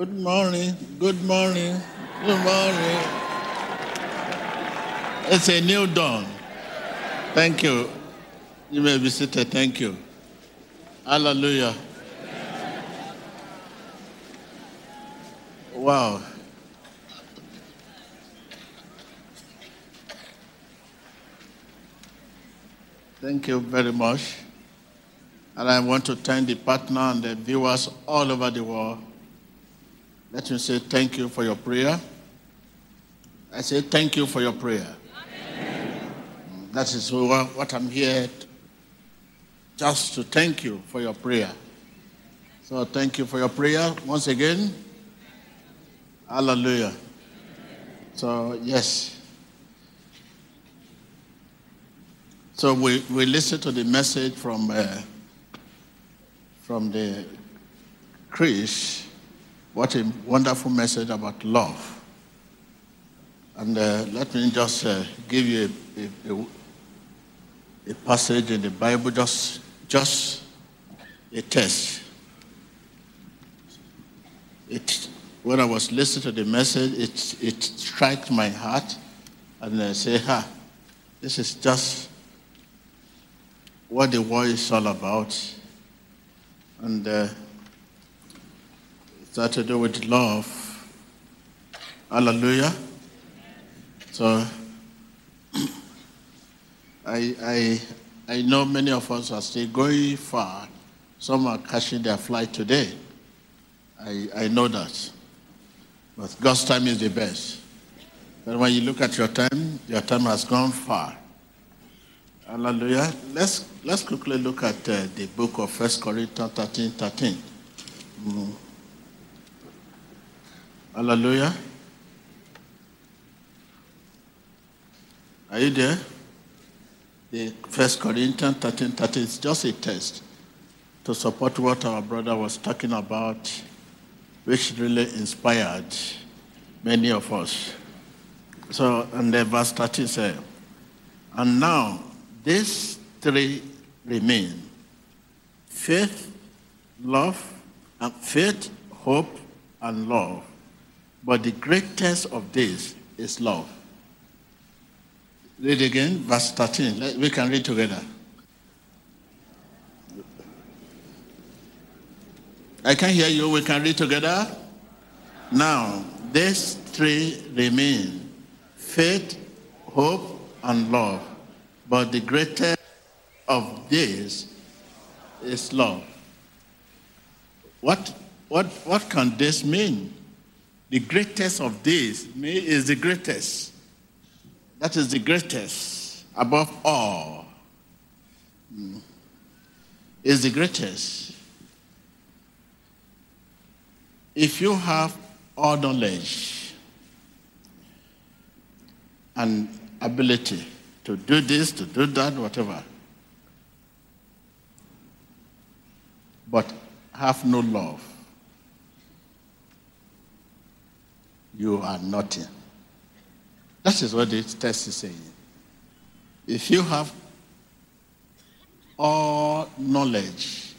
Good morning. Good morning. Good morning. It's a new dawn. Thank you. You may be seated. Thank you. Hallelujah. Wow. Thank you very much. And I want to thank the partner and the viewers all over the world. Let me say thank you for your prayer. I say thank you for your prayer. Amen. That is what I'm here just to thank you for your prayer. So thank you for your prayer once again. Hallelujah. So, yes. So we, we listen to the message from, uh, from the Chris. What a wonderful message about love. And uh, let me just uh, give you a, a, a, passage in the Bible, just, just a test. It, when I was listening to the message, it, it struck my heart, and I say, ha, this is just what the war is all about. And uh, it's to do with love. Hallelujah. So I, I, I know many of us are still going far. Some are catching their flight today. I, I know that. But God's time is the best. But when you look at your time, your time has gone far. Hallelujah. Let's, let's quickly look at uh, the book of First Corinthians 13 13. Mm. Hallelujah. Are you there? The First Corinthians 13 13 is just a test to support what our brother was talking about, which really inspired many of us. So, and the verse 13 says, And now these three remain faith, love, and faith, hope, and love. But the greatest of these is love. Read again, verse 13. We can read together. I can hear you. We can read together. Now, these three remain faith, hope, and love. But the greatest of these is love. What, what, what can this mean? The greatest of these is the greatest. That is the greatest above all. Hmm. Is the greatest. If you have all knowledge and ability, to do this, to do that, whatever. But have no love. You are nothing. That is what the text is saying. If you have all knowledge,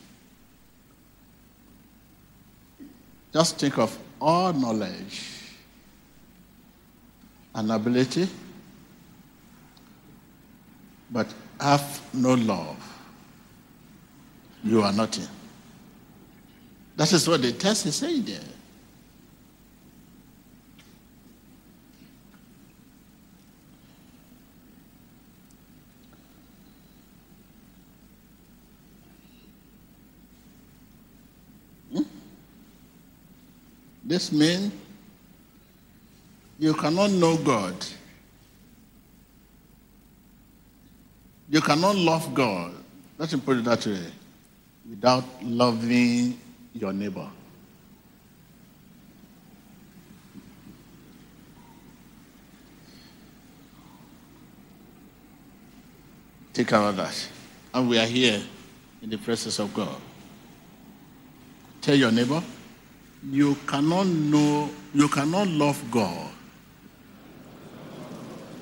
just think of all knowledge and ability but have no love, you are nothing. That is what the text is saying there. This means you cannot know God You cannot love God, let me put it that way, without loving your neighbor. Take care of that. And we are here in the presence of God. Tell your neighbor, you cannot know, you cannot love God.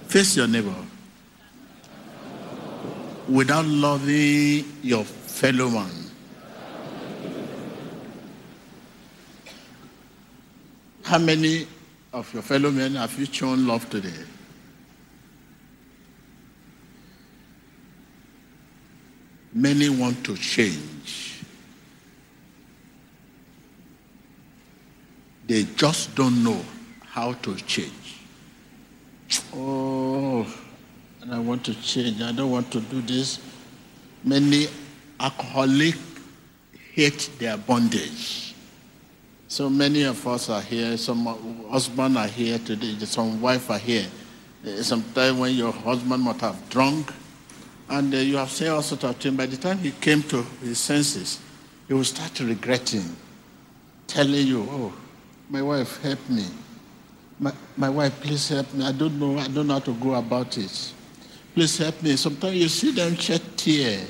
Face your neighbor without loving your fellow man. How many of your fellow men have you shown love today? Many want to change. They just don't know how to change. Oh, and I want to change. I don't want to do this. Many alcoholic hate their bondage. So many of us are here. Some husband are here today. Some wife are here. Eh, Sometimes when your husband might have drunk, and uh, you have said all sorts of things. By the time he came to his senses, he will start regretting, telling you, "Oh, my wife, help me. My, my wife, please help me. I don't know. I don't know how to go about it. Please help me." Sometimes you see them shed tear.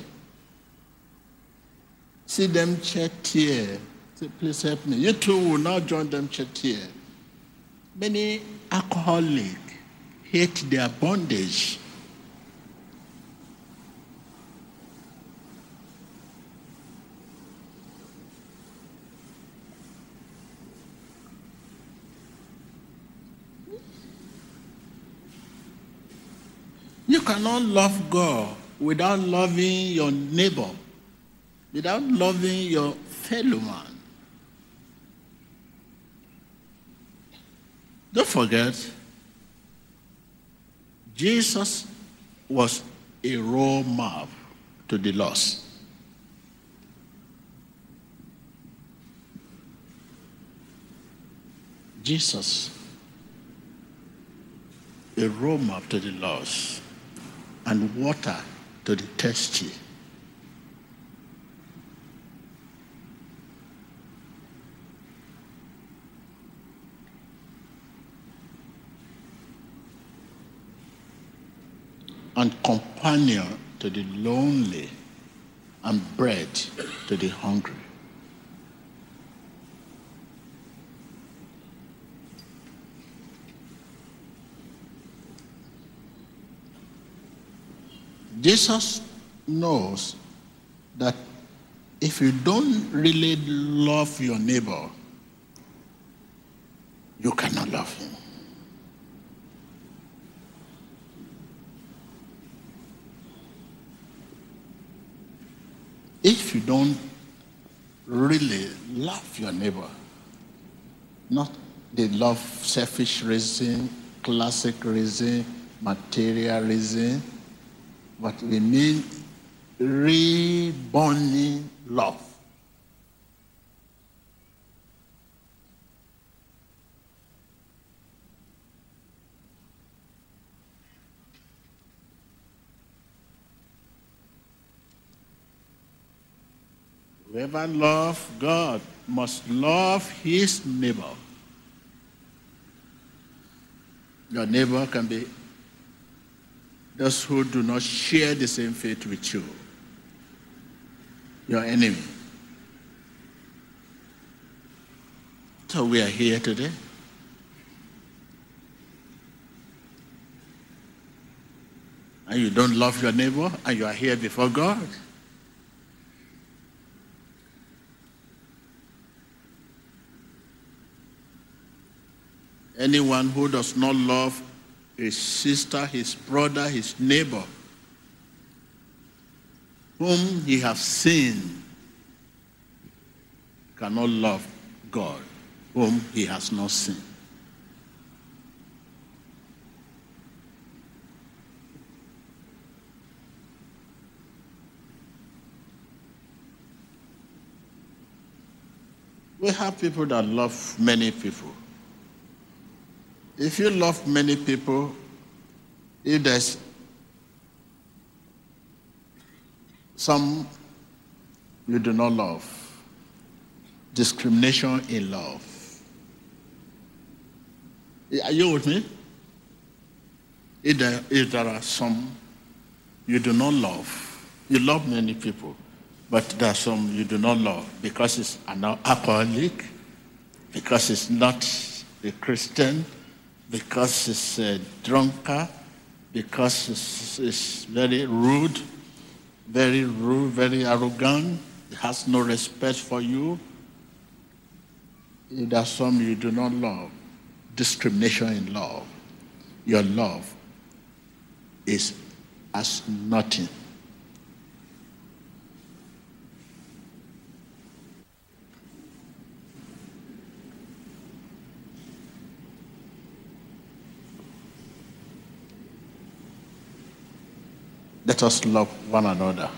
See them shed tear. Say, please help me. You too will now join them shed tear. Many alcoholic hate their bondage. You cannot love God without loving your neighbor, without loving your fellow man. Don't forget, Jesus was a role model to the lost. Jesus, a role model to the lost, and water to the thirsty. and companion to the lonely, and bread to the hungry. Jesus knows that if you don't really love your neighbor, you cannot love him. If you don't really love your neighbor, not the love selfish reason, classic reason, material reason, but we mean reborn love. Whoever loves God must love his neighbor. Your neighbor can be those who do not share the same faith with you. Your enemy. So we are here today. And you don't love your neighbor, and you are here before God. Anyone who does not love his sister, his brother, his neighbor, whom he has seen, cannot love God, whom he has not seen. We have people that love many people. If you love many people, if there's some you do not love, discrimination in love. Are you with me? If there, if there are some you do not love, you love many people, but there are some you do not love because it's an alcoholic, because it's not a Christian, because he's a drunkard, because he's, it's very rude, very rude, very arrogant, has no respect for you. if there's some you do not love, discrimination in love, your love is as nothing. Let us love one another.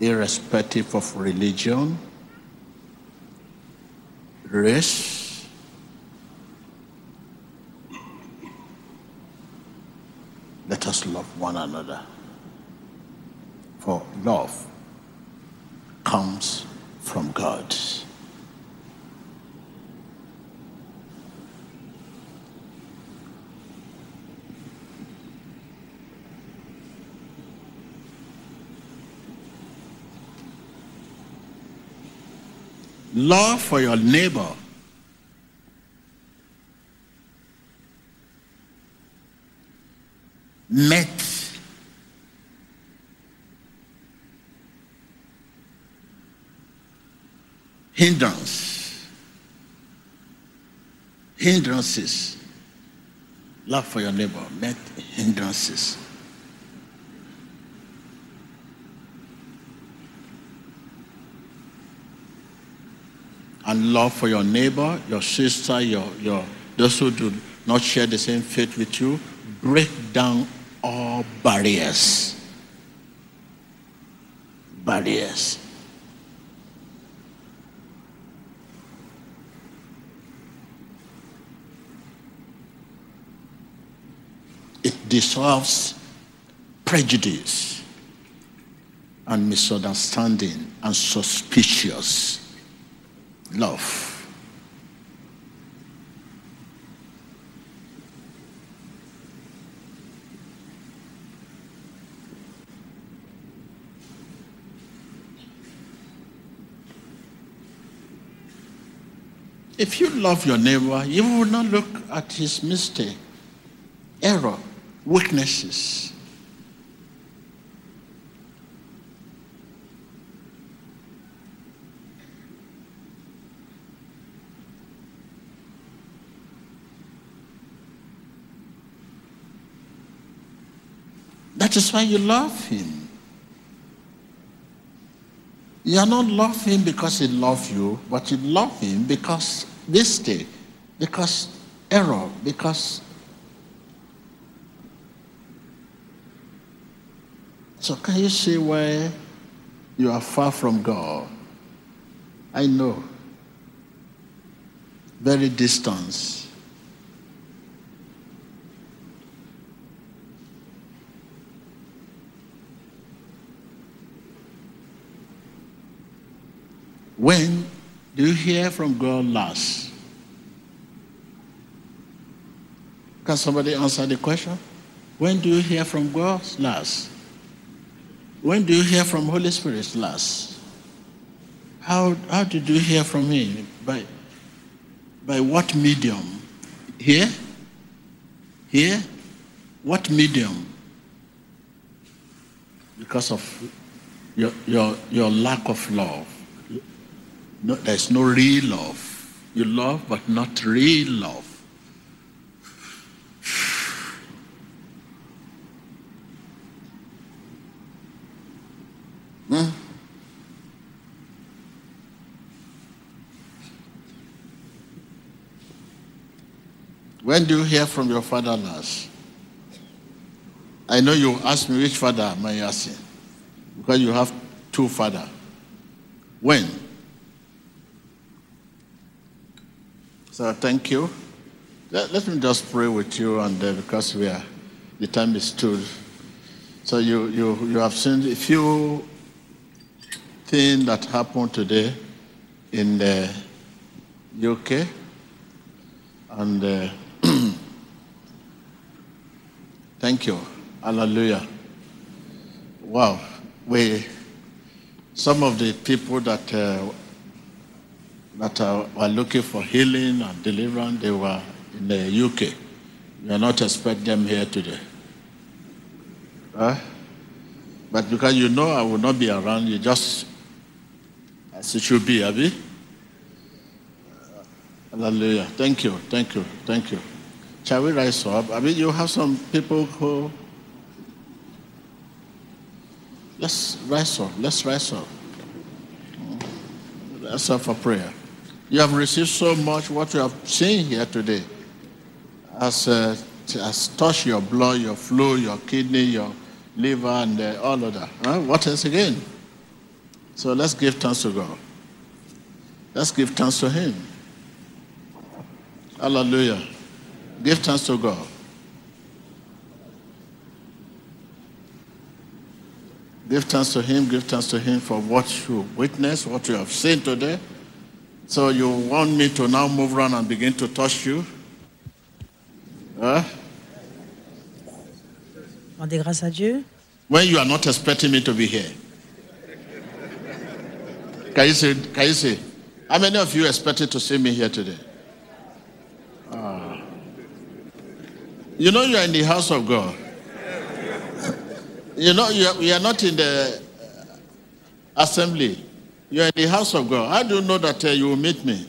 Irrespective of religion, race, let us love one another. For love comes from God. Love for your neighbor. Met hindrance, hindrances. Love for your neighbor met hindrances. And love for your neighbor, your sister, your, your those who do not share the same faith with you, break down all barriers. Barriers. It dissolves prejudice and misunderstanding and suspicious love. If you love your neighbor, you will not look at his mistake, error, weaknesses. That is why you love him. You are not love him because he loves you, but you love him because mistake, because error, because So can you see why you are far from God? I know. Very distant. When do you hear from God last? Can somebody answer the question? When do you hear from God last? When do you hear from Holy Spirit last? How, how did you hear from Him? By, by what medium? Here? Here? What medium? Because of your, your, your lack of love. No, there's no real love. You love, but not real love. Hmm? When do you hear from your father last? I know you ask me which father am I asking? Because you have two father. When? So thank you. Let, let me just pray with you, and uh, because we are, the time is too. So you you you have seen a few things that happened today in the UK, and uh, thank you, Hallelujah. Wow, we some of the people that. Uh, that uh, were looking for healing and deliverance, they were in the UK. We are not expect them here today. Huh? But because you know I will not be around, you just As it should be, Abby. Hallelujah. Thank you, thank you, thank you. Shall we rise up? I mean, you have some people who. Let's rise up. Let's rise up. Let's up for prayer. You have received so much. What you have seen here today has, uh, has touched your blood, your flow, your kidney, your liver, and uh, all of that. Huh? What else again? So let's give thanks to God. Let's give thanks to Him. Hallelujah. Give thanks to God. Give thanks to Him, give thanks to Him for what you witnessed, what you have seen today. So you want me to now move around and begin to touch you? Huh? Rendez grâce à Dieu. When you are not expecting me to be here. Can you say, can you say, how many of you expected to see me here today? Ah. You know you are in the house of God. You know you are, you are not in the assembly. You are in the house of God. How do you know that uh, you will meet me?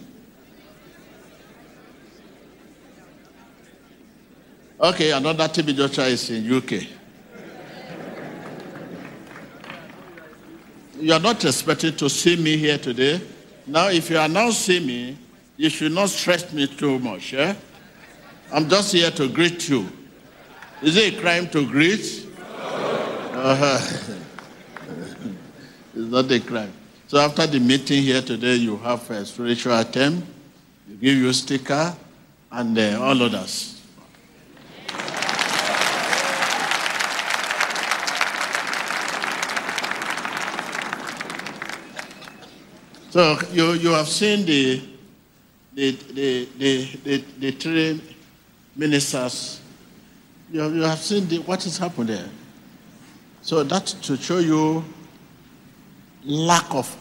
Okay, another TB Joshua is in UK. You are not expecting to see me here today. Now, if you are now seeing me, you should not stress me too much. Eh? I'm just here to greet you. Is it a crime to greet? Uh-huh. it's not a crime. So after the meeting here today, you have a spiritual item, you give you sticker, and uh, all others. So you, you have seen the, the, the, the, the, three ministers. You have, you have seen the, what has happened there. So that's to show you lack of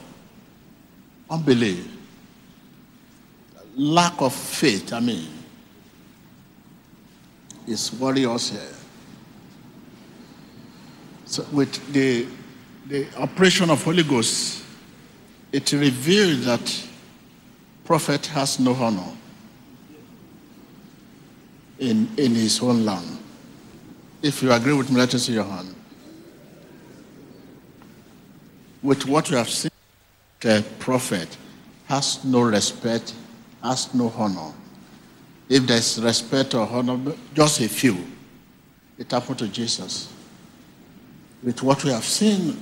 unbelief, lack of faith, I mean, is us here. So with the, the operation of Holy Ghost, it reveals that prophet has no honor in, in his own land. If you agree with me, let us see your hand. With what you have seen, the prophet has no respect, has no honor. If there's respect or honor, just a few. It happened to Jesus. With what we have seen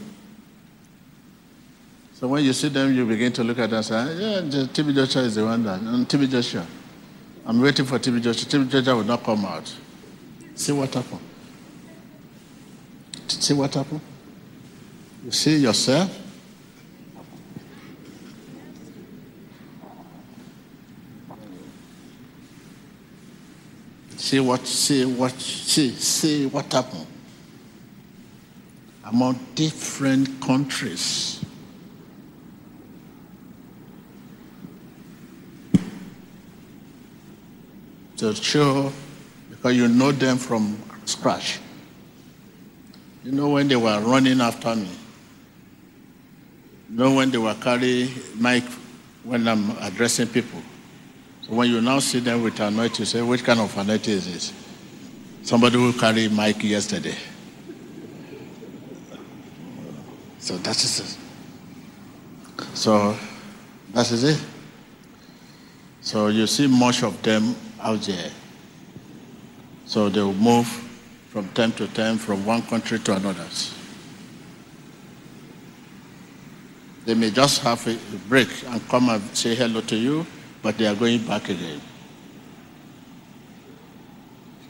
so when you see them, you begin to look at them and say, yeah, TB Joshua is the one that, and TB Joshua. I'm waiting for TB Joshua. TB Joshua will not come out. See what happened. See what happened. You see yourself. See what, see what, see, see what happened among different countries. to show, because you know them from scratch. You know when they were running after me. Know when they were carrying mic when I'm addressing people. So when you now see them with anointing, you say, which kind of anointing is this? Somebody who carried mic yesterday. So that is it. So that is it. So you see much of them out there. So they will move from time to time from one country to another. They may just have a break and come and say hello to you, but they are going back again.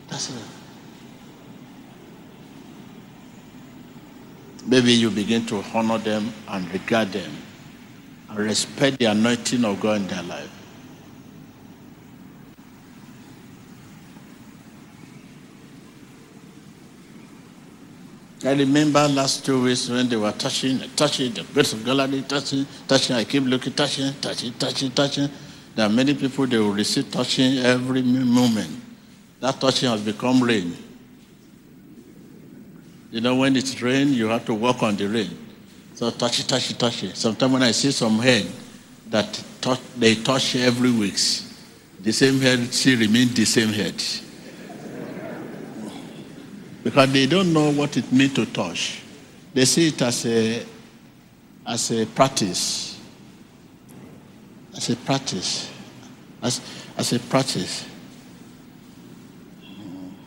That's it. Maybe you begin to honor them and regard them and respect the anointing of God in their life. I remember last two weeks when they were touching, touching the bits of gallery, touching, touching. I keep looking, touching, touching, touching, touching. There are many people they will receive touching every moment. That touching has become rain. You know, when it's rain, you have to walk on the rain. So touchy, touchy, touchy. Sometimes when I see some head that touch, they touch every week, the same head still remain the same head. Because they don't know what it means to touch. They see it as a as a practice. As a practice. As, as a practice.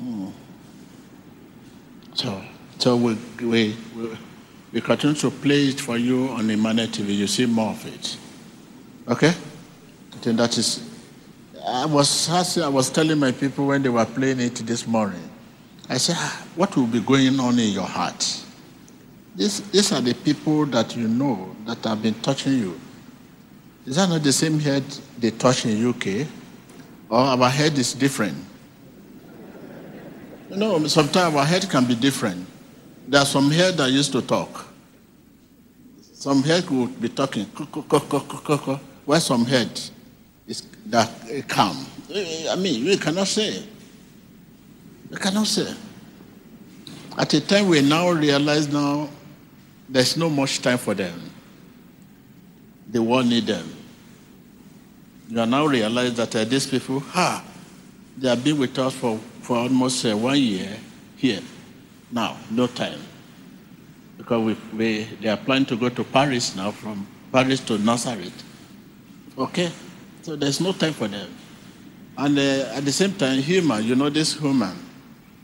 Mm-hmm. So, so we, we, we, we continue to play it for you on the Emmanuel TV. You see more of it. Okay? I think that is. I was I was telling my people when they were playing it this morning. I said, ah, what will be going on in your heart? These, these are the people that you know that have been touching you. Is that not the same head they touch in UK? Or our head is different? You know, sometimes our head can be different. There are some head that used to talk. Some head would be talking, where some head is that calm. I mean, we cannot say. We cannot say. At a time we now realize now there's no much time for them. The world need them. You now realize that uh, these people, ha, they have been with us for, for almost uh, one year here. Now, no time. Because we, we, they are planning to go to Paris now, from Paris to Nazareth. Okay? So there's no time for them. And uh, at the same time, human, you know, this human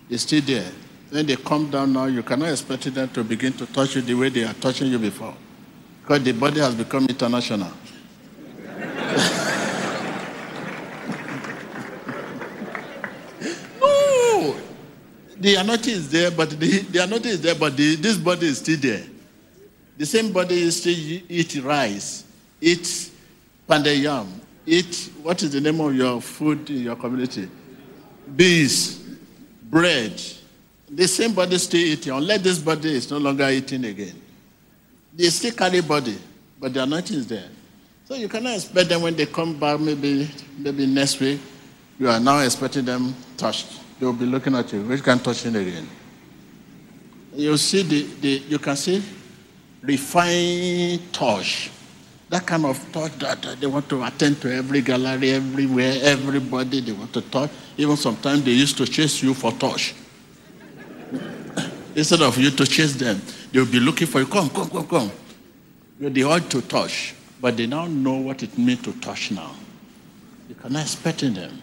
is still there. When they come down now, you cannot expect them to begin to touch you the way they are touching you before. Because the body has become international. no! The anointing is there, but the, the anointing is there, but the, this body is still there. The same body is still eat rice, eat pounded yam, eat, what is the name of your food in your community? Beans, bread, the same body still eating, unless this body is no longer eating again. They still carry body, but the anointing is there. So you cannot expect them when they come back, maybe maybe next week, you are now expecting them touched. They will be looking at you. Which can touch it again? You see the, the you can see refined touch. That kind of touch that uh, they want to attend to every gallery, everywhere, everybody they want to touch. Even sometimes they used to chase you for touch. Instead of you to chase them, they'll be looking for you. Come, come, come, come. You're the to touch, but they now know what it means to touch now. You cannot expect in them.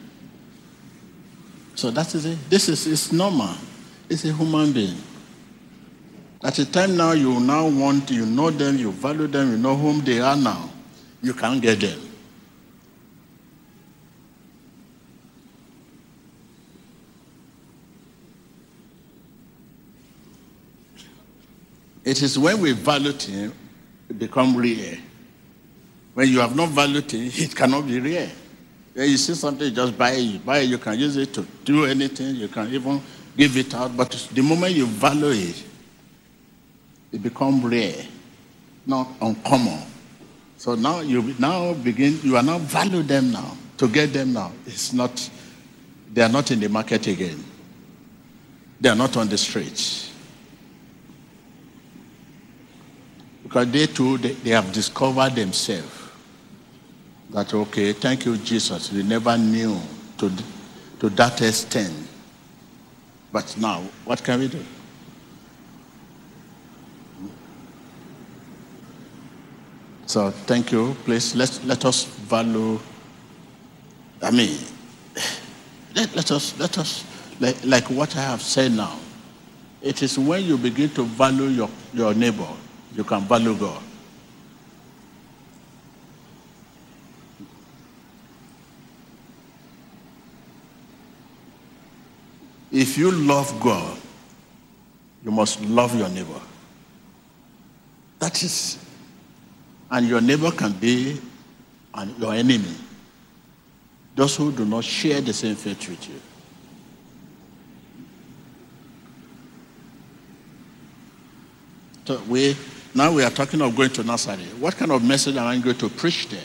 So that is it. This is it's normal. It's a human being. At a time now, you now want, you know them, you value them, you know whom they are now. You can't get them. It is when we value him, it become real. When you have not valued him, it cannot be real. When you see something, you just buy it. You buy it, you can use it to do anything. You can even give it out. But the moment you value it, it become rare, not uncommon. So now you now begin, you are now value them now. To get them now, it's not, they are not in the market again. They are not on the streets. Because they too, they, they have discovered themselves that, okay, thank you, Jesus. We never knew to, to that extent. But now, what can we do? So thank you. Please let, let us value. I mean, let, let us let us like, like what I have said now. It is when you begin to value your, your neighbor you can value God. If you love God, you must love your neighbor. That is, and your neighbor can be an, your enemy. Those who do not share the same faith with you. So we now we are talking of going to Nazareth. What kind of message am I going to preach there?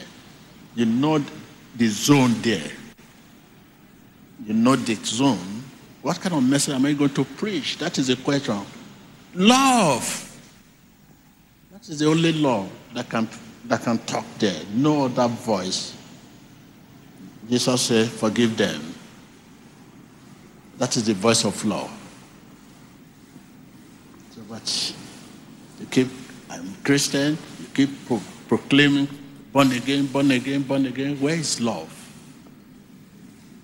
You know the zone there. You know the zone. What kind of message am I going to preach? That is the question. Love. That is the only law that can, that can talk there. No other voice. Jesus said, Forgive them. That is the voice of law. So, but you keep, I'm Christian, you keep pro- proclaiming, born again, born again, born again. Where is love?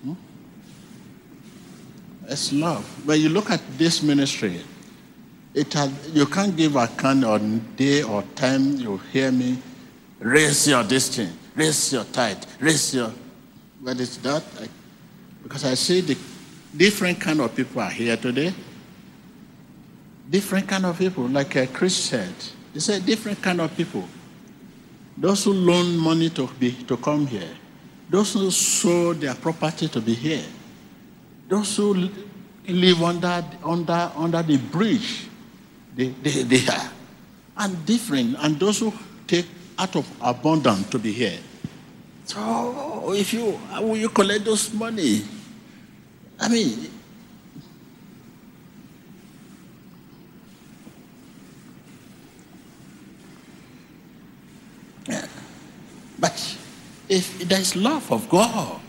Hmm? It's love. When you look at this ministry, it has, you can't give a kind on day or time you hear me raise your distance, raise your tithe, raise your. What is that? I, because I see the different kind of people are here today. Different kind of people, like Chris said. He said different kind of people. Those who loan money to be to come here, those who sold their property to be here, those who live under under under the bridge, they, they, they are and different, and those who take out of abundance to be here. So if you will you collect those money? I mean, but if there's love of God,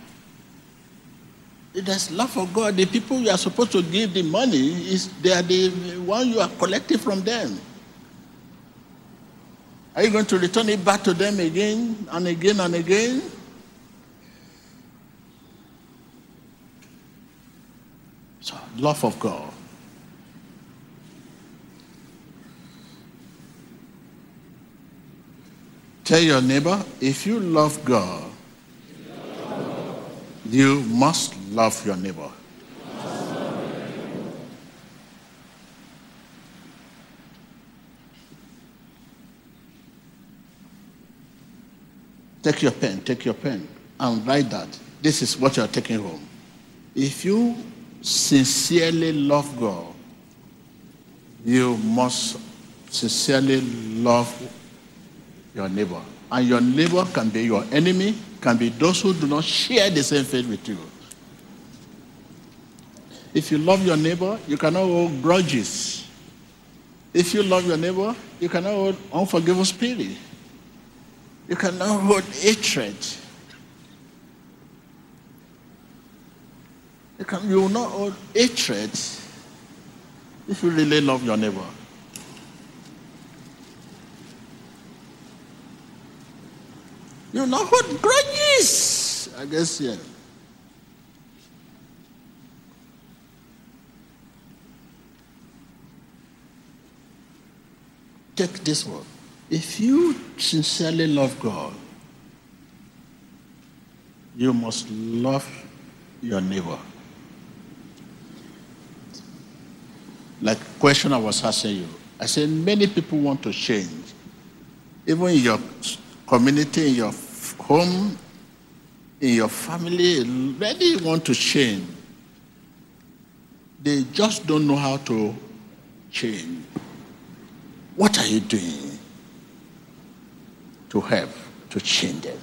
there's love for God, the people you are supposed to give the money is they are the one you are collecting from them. Are you going to return it back to them again and again and again? So, love of God. Tell your neighbor, if you love God, you must love your neighbor. Take your pen, take your pen, and write that. This is what you're taking home. If you sincerely love God, you must sincerely love your neighbor. And your neighbor can be your enemy, can be those who do not share the same faith with you. If you love your neighbor, you cannot hold grudges. If you love your neighbor, you cannot hold unforgiving spirit. You cannot hold hatred. You, can, you will not hold hatred if you really love your neighbor. You know what hold grudges. I guess, yeah. Take this one. If you sincerely love God, you must love your neighbor. Like question I was asking you. I said many people want to change. Even in your community, in your home, in your family, many want to change. They just don't know how to change. What are you doing to help to change them?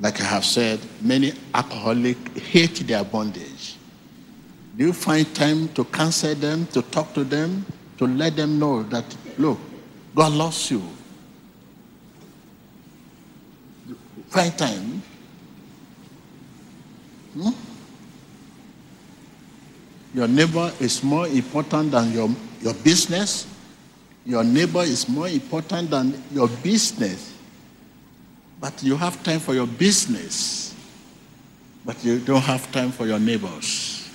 Like I have said, many alcoholics hate their bondage. Do you find time to counsel them, to talk to them, to let them know that, look, God loves you? Find time. Hmm? Your neighbor is more important than your, your business. Your neighbor is more important than your business. But you have time for your business, but you don't have time for your neighbors.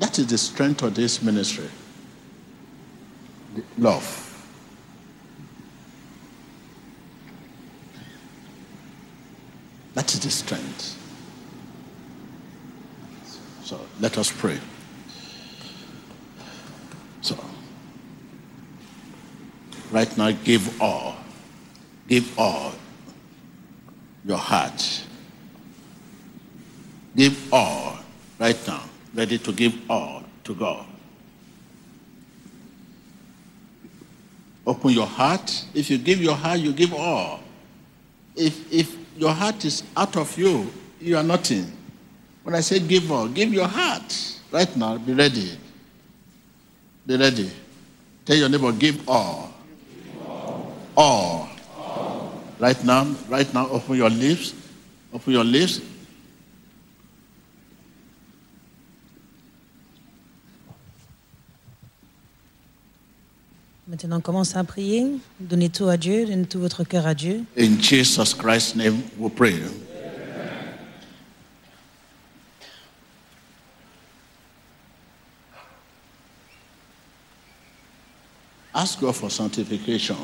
That is the strength of this ministry. Love. That is the strength. So let us pray. So, right now, give all. Give all your heart. Give all right now. Ready to give all to God. Open your heart. If you give your heart, you give all. If, if your heart is out of you, you are nothing. When I say give all, give your heart. Right now, be ready. Be ready. Tell your neighbor, give all. All. Right now, right now, open your lips. Open your lips. Maintenant, commencez à prier. Donnez tout à Dieu, donnez tout votre cœur à Dieu. In Jesus Christ's name, we pray. Ask God for sanctification.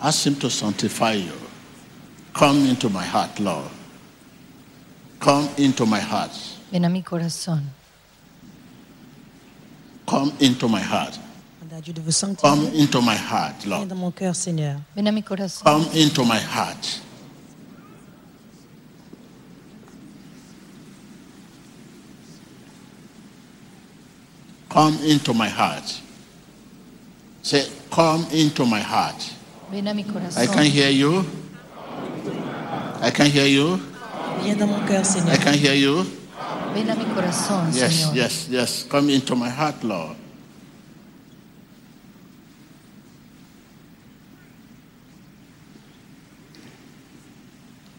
Ask Him to sanctify you. Come into my heart, Lord. Come into my heart. Ven a mi corazón. Come into my heart. Demandez Dieu de vous Come into my heart, Viens Lord. dans mon cœur, Seigneur. Ven a mi corazón. Come into my heart. Come into my heart. Say, come into my heart. Ven a mi I can hear you. I can hear you. Viens dans mon cœur, I can hear you. Ven a mi corazón, Yes, Señor. yes, yes. Come into my heart, Lord.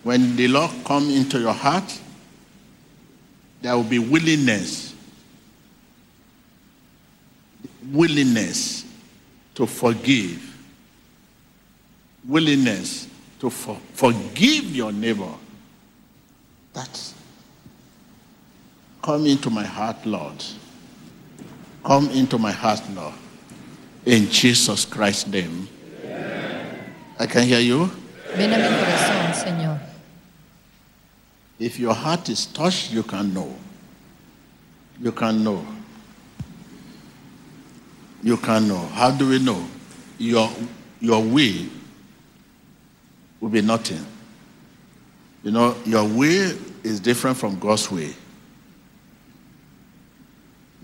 When the Lord come into your heart, there will be willingness. Willingness to forgive. Willingness to for- forgive your neighbor. That's Come into my heart, Lord. Come into my heart, Lord. In Jesus Christ's name. I can hear you. Ven a mi corazón, Señor. If your heart is touched, you can know. You can know. You can know. How do we know? Your, your way will be nothing. You know, your way is different from God's way.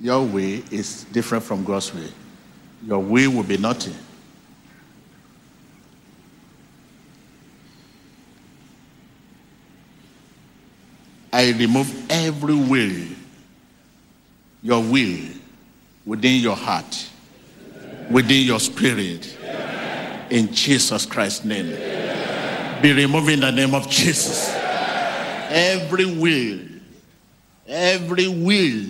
Your way is different from God's way. Your way will be nothing. I remove every will, your will, within your heart, within your spirit, in Jesus Christ's name. Be removed in the name of Jesus. Every will, every will,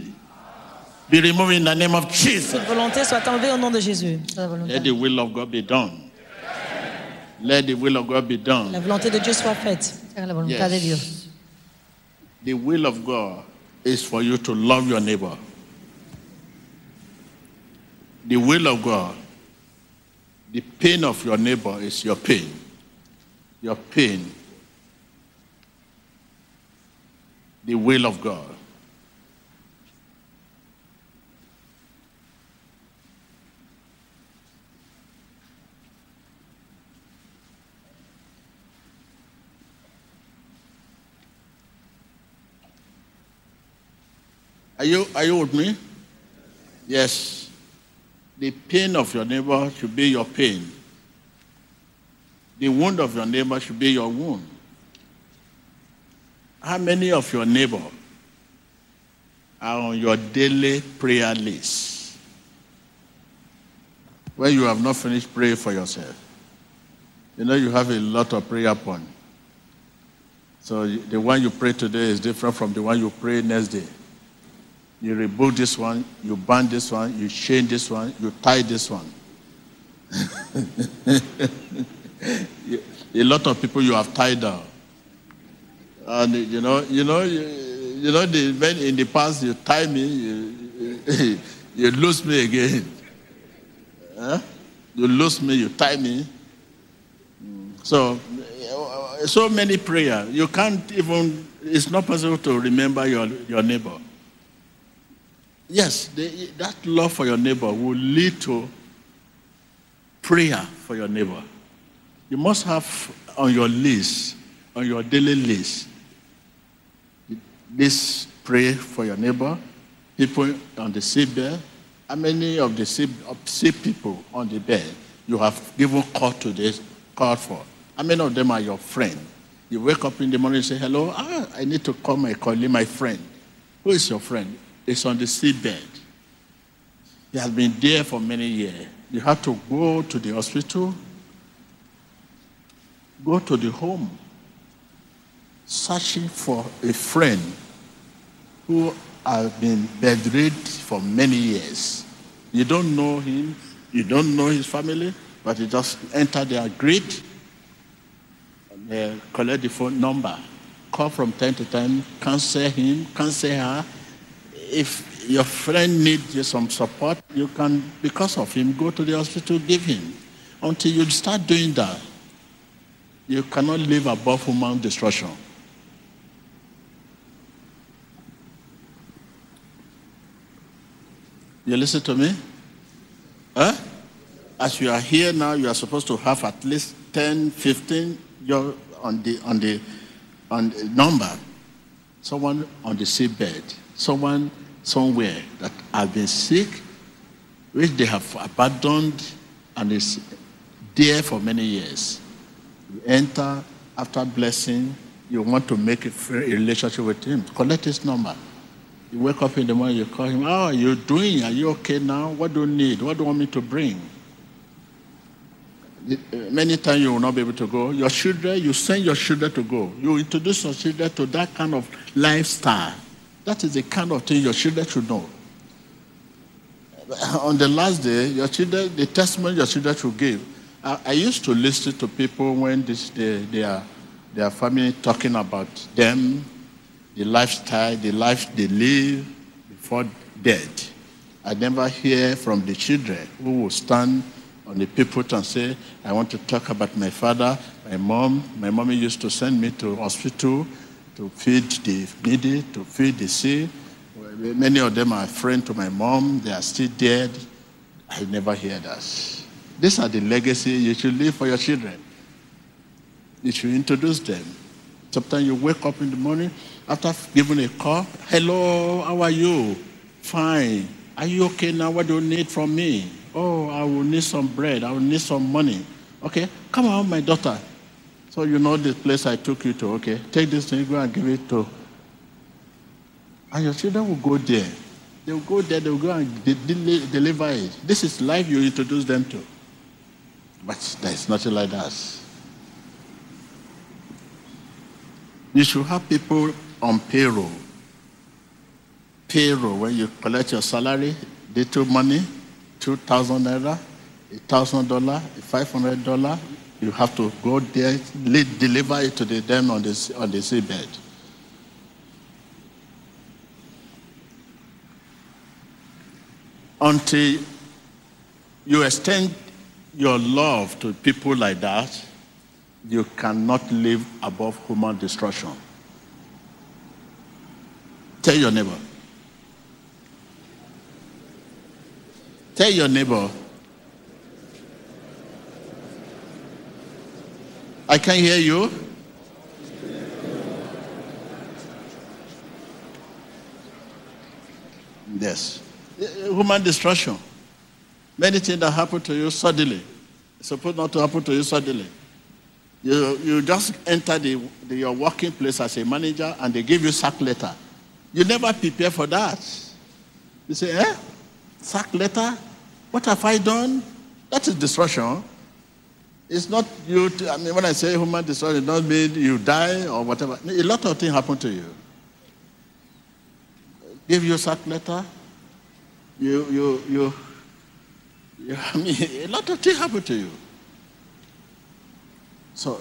be removed in the name of Jesus. Volonté soit enlevée au nom de Jésus. Let the will of God be done. Let the will of God be done. La volonté de Dieu soit faite. La voluntad de Yes. The will of God is for you to love your neighbor. The will of God, the pain of your neighbor is your pain. Your pain. The will of God. Are you, are you with me? Yes. The pain of your neighbor should be your pain. The wound of your neighbor should be your wound. How many of your neighbor are on your daily prayer list? When you have not finished praying for yourself. You know you have a lot of prayer points. So the one you pray today is different from the one you pray next day. You rebuke this one, you ban this one, you chain this one, you tie this one. A lot of people you have tied down. And you know, you know, you, you know, the when in the past you tie me, you, you lose me again. Huh? You lose me, you tie me. So, so many prayer. You can't even. It's not possible to remember your your neighbor. Yes, that love for your neighbor will lead to prayer for your neighbor. You must have on your list, on your daily list, this pray for your neighbor, people on the sick bed. How many of the of sick people on the bed you have given call to this, call for? How many of them are your friend? You wake up in the morning and say, hello, ah, I need to call my colleague, my friend. Who is your friend? It's on the seabed. He has been there for many years. You have to go to the hospital, go to the home, searching for a friend who has been bedridden for many years. You don't know him, you don't know his family, but you just enter their grid, and, collect the phone number, call from time to time, cancel him, cancel her. If your friend needs you some support, you can, because of him, go to the hospital, give him. Until you start doing that, you cannot live above human destruction. You listen to me? Huh? As you are here now, you are supposed to have at least 10, 15 you're on the on the on the number. Someone on the seabed, someone somewhere that have been sick, which they have abandoned and is there for many years. You enter after blessing, you want to make a relationship with him. Collect his number. You wake up in the morning, you call him, ah, How are you doing? Are you okay now? What do you need? What do you want me to bring? Uh, many times you will not be able to go. Your children, you send your children to go. You introduce your children to that kind of lifestyle. That is the kind of thing your children should know. On the last day, your children, the testimony your children should give. I, I used to listen to people when this, they, they are, their family talking about them, the lifestyle, the life they live before death. I never hear from the children who will stand on the pulpit and say, I want to talk about my father, my mom. My mommy used to send me to hospital to feed the needy, to feed the sick. Many of them are friends to my mom. They are still dead. I never hear that. These are the legacy you should leave for your children. You should introduce them. Sometimes you wake up in the morning after giving a call. Hello, how are you? Fine. Are you okay now? What do you need from me? Oh, I will need some bread. I will need some money. Okay, come on, my daughter. So you know this place I took you to. Okay, take this thing, go and give it to. And your children will go there. They will go there, they will go and de- de- deliver it. This is life you introduce them to. But there is nothing like that. You should have people on payroll. Payroll, when you collect your salary, little money, 2,000 naira, $1,000, $500, you have to go there, deliver it to the, them on the, on the seabed. Until you extend your love to people like that, you cannot live above human destruction. Tell your neighbor. Tell your neighbor. I can hear you. Yes. Human destruction. Many things that happen to you suddenly. It's supposed not to happen to you suddenly. You, you just enter the, the, your working place as a manager and they give you sack letter. You never prepare for that. You say, eh? Sack letter? What have I done? That is destruction. It's not you, to, I mean, when I say human destruction, it doesn't mean you die or whatever. A lot of things happen to you. Give you sack letter. You, you, you, you, I mean, a lot of things happen to you. So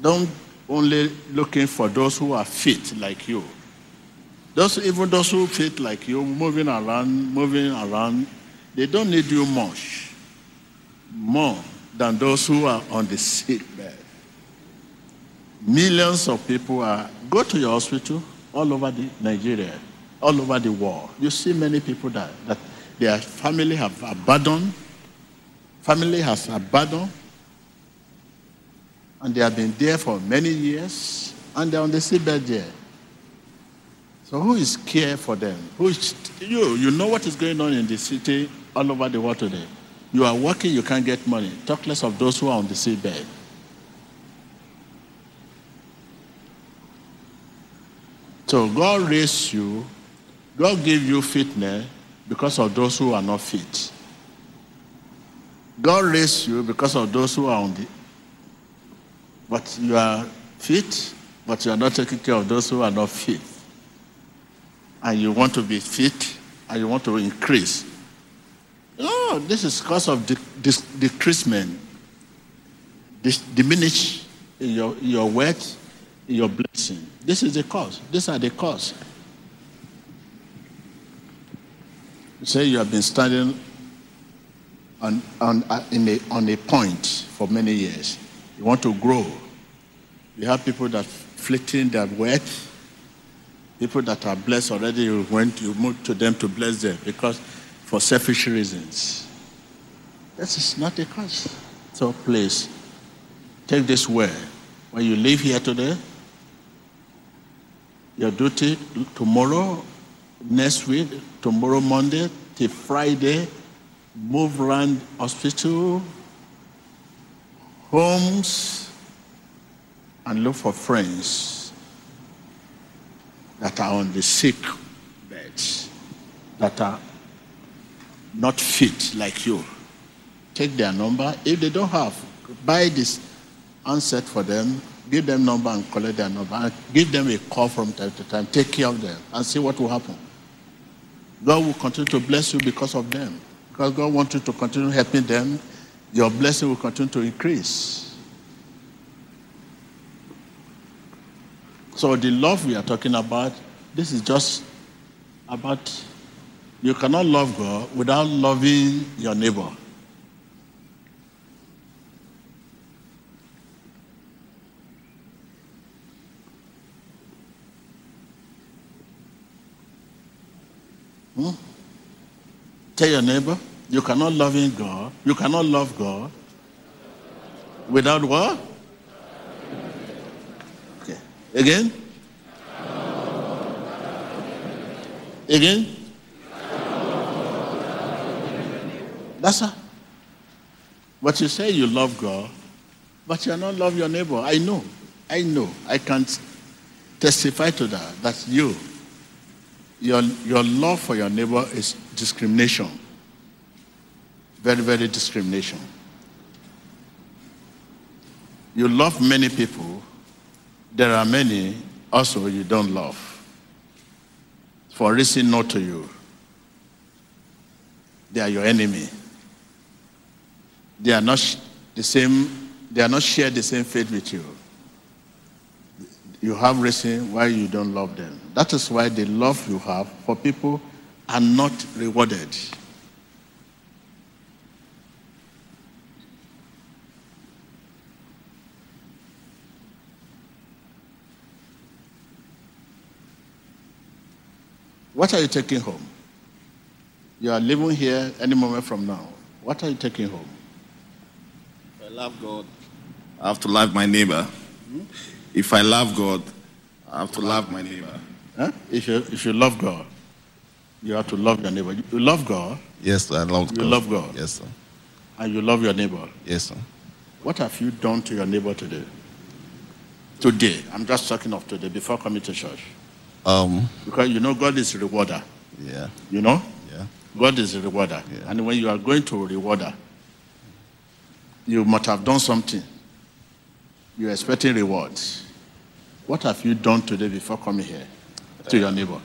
don't only looking for those who are fit like you. Those even those who fit like you, moving around, moving around, they don't need you much more than those who are on the sick bed. Millions of people are go to your hospital all over the Nigeria, all over the world. You see many people that, that their family have abandoned, family has abandoned, and they have been there for many years, and they're on the sick seabed there. So who is care for them? Who is you? You know what is going on in the city all over the world today. You are working, you can't get money. Talk less of those who are on the seabed. So God raised you God gave you fitness because of those who are not fit. God raised you because of those who are on the. But you are fit, but you are not taking care of those who are not fit. And you want to be fit and you want to increase. No, this is because of decreasement, diminish in your, your wealth, your blessing. This is the cause. These are the cause. Say you have been standing on, on, uh, a, on a point for many years. You want to grow. You have people that fleeting their wealth. People that are blessed already, you went, you moved to them to bless them because for selfish reasons. This is not a cause. So please, take this word. When you leave here today, your duty tomorrow, next week, tomorrow Monday till Friday, move around hospital, homes, and look for friends that are on the sick beds, that are not fit like you. Take their number. If they don't have, buy this handset for them, give them number and collect their number, and give them a call from time to time. Take care of them and see what will happen. God will continue to bless you because of them. Because God wants you to continue helping them, your blessing will continue to increase. So the love we are talking about, this is just about you cannot love God without loving your neighbor. Hmm? Tell your neighbor, you cannot love in God. You cannot love God without what? Okay. Again? Again? That's all. But you say you love God, but you do not love your neighbor. I know. I know. I can testify to that. That you, your, your love for your neighbor is discrimination. Very, very discrimination. You love many people. There are many also you don't love. For reason not to you. They are your enemy. They are not the same, they are not share the same faith with you. You have reason why you don't love them. That is why the love you have for people are not rewarded. What are you taking home? You are living here any moment from now. What are you taking home? If I love God, I have to love my neighbor. If I love God, I have to love my neighbor. Huh? If, you, if you love God, you have to love your neighbor. You love God Yes, I love You God. love God? Yes, sir. and you love your neighbor. Yes, sir. What have you done to your neighbor today? Today. I'm just talking of today before coming to church. Um, Because you know God is a rewarder. yeah, You know? yeah. God is a rewarder. Yeah. And when you are going to a rewarder, you must have done something. You're expecting rewards. What have you done today before coming here to your neighbor?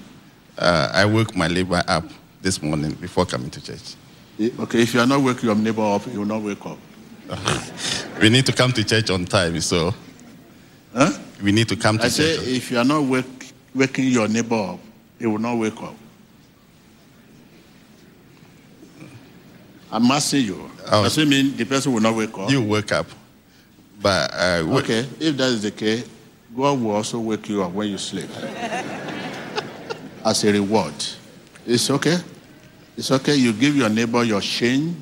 Uh, I woke my neighbor up this morning before coming to church. Eh, Okay, if you are not waking your neighbor up, you will not wake up. We need to come to church on time, so Huh? we need to come to I say, church. if you are not wake, waking your neighbor up, he will not wake up. I'm asking you. Oh. Does it mean the person will not wake up? You wake up, but uh, Okay, if that is the case, God will also wake you up when you sleep as a reward. It's okay. It's okay. You give your neighbor your change,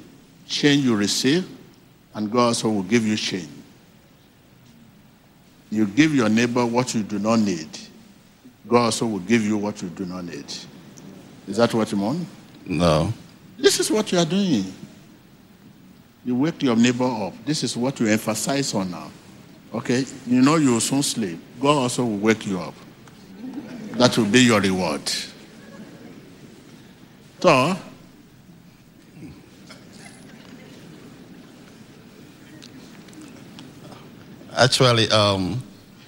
change you receive, and God also will give you change. You give your neighbor what you do not need, God also will give you what you do not need. Is that what you want? no. This is what you are doing. You wake your neighbor up. This is what you emphasize on now. Okay? You know you will soon sleep. God also will wake you up. That will be your reward. So, Actually, um,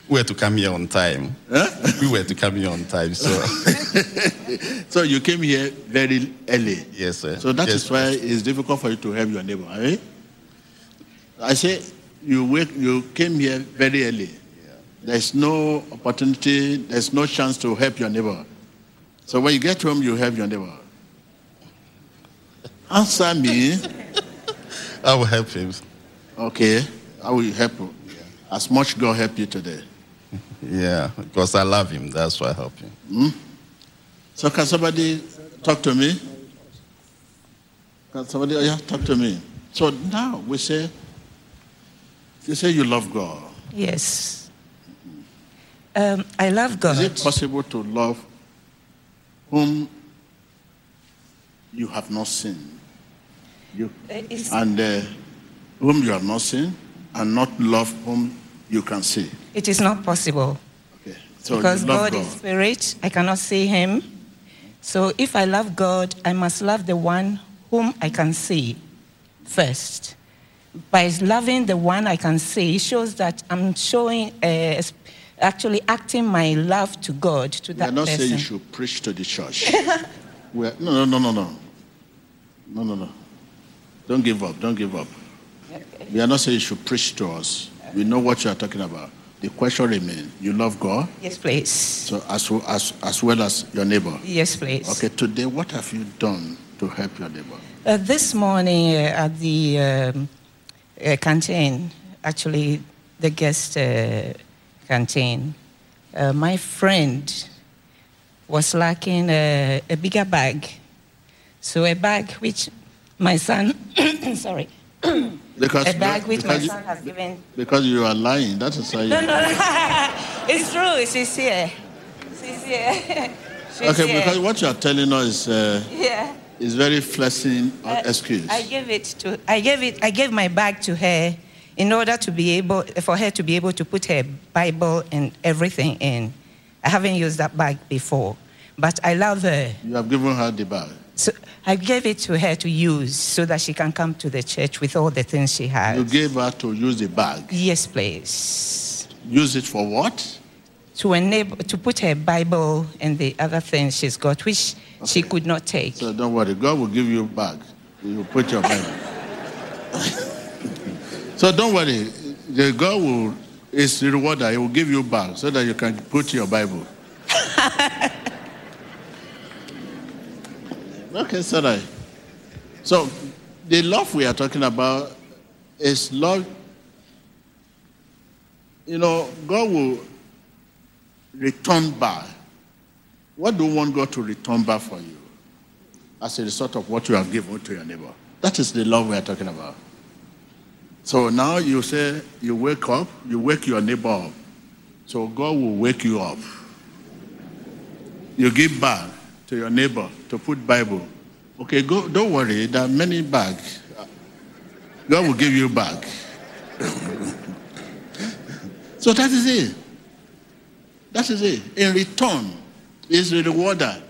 we were to come here on time. Huh? We were to come here on time, so so you came here very early. yes, sir. So that yes, is why it's difficult for you to help your neighbor. Eh? I say you wake, you came here very early. There's no opportunity, there's no chance to help your neighbor. So when you get home, you help your neighbor. Answer me. I will help him. Okay, I will help you. As much God help you today. Yeah, because I love him. That's why I help him. So can somebody talk to me? Can somebody yeah, talk to me? So now we say, you say you love God. Yes. Um, I love God. Is it possible to love whom you have not seen? You, Uh, and uh, whom you have not seen, and not love whom you can see. It is not possible. Okay. So because love God, is spirit, I cannot see him. So if I love God, I must love the one whom I can see first. By loving the one I can see, it shows that I'm showing, uh, actually acting my love to God, to that. We are not person. saying you should preach to the church. we are, no, no, no, no, no. No, no, no. Don't give up. Don't give up. We are not saying you should preach to us. We know what you are talking about. The question remains you love God, Yes, please. so as, well- as, as well as your neighbor. Yes, please. Okay, today, what have you done to help your neighbor? Uh, this morning uh, at the um, uh, canteen, actually the guest uh, canteen, uh, my friend was lacking a, a bigger bag. So a bag which my son, sorry, Because, a bag which my son has given. because you are lying. That is why you. No, no, it's true. She's here. She's here. Okay, because what you are telling us is, uh, yeah. is very flexing Uh, excuse. I gave it to I gave it I gave my bag to her in order to be able for her to be able to put her Bible and everything in. I haven't used that bag before, but I love her. you have given her the bag. So I gave it to her to use so that she can come to the church with all the things she has. You gave her to use the bag. yes, please. Use it for what? To enable to put her Bible and the other things she's got, which she could not take. So don't worry, God will give you a bag. You will put your Bible. so don't worry, the God will is the rewarder. He will give you a bag so that you can put your Bible. okay, sorry. So the love we are talking about is love. You know, God will return back. What do you want God to return back for you? as a result of what you have given to your neighbor. That is the love we are talking about. So now you say you wake up, you wake your neighbor up. So God will wake you up. You give back to your neighbor to put Bible. Okay, go, don't worry, there are many bags. God will give you back. so that is it. That is it. In return, is the rewarder.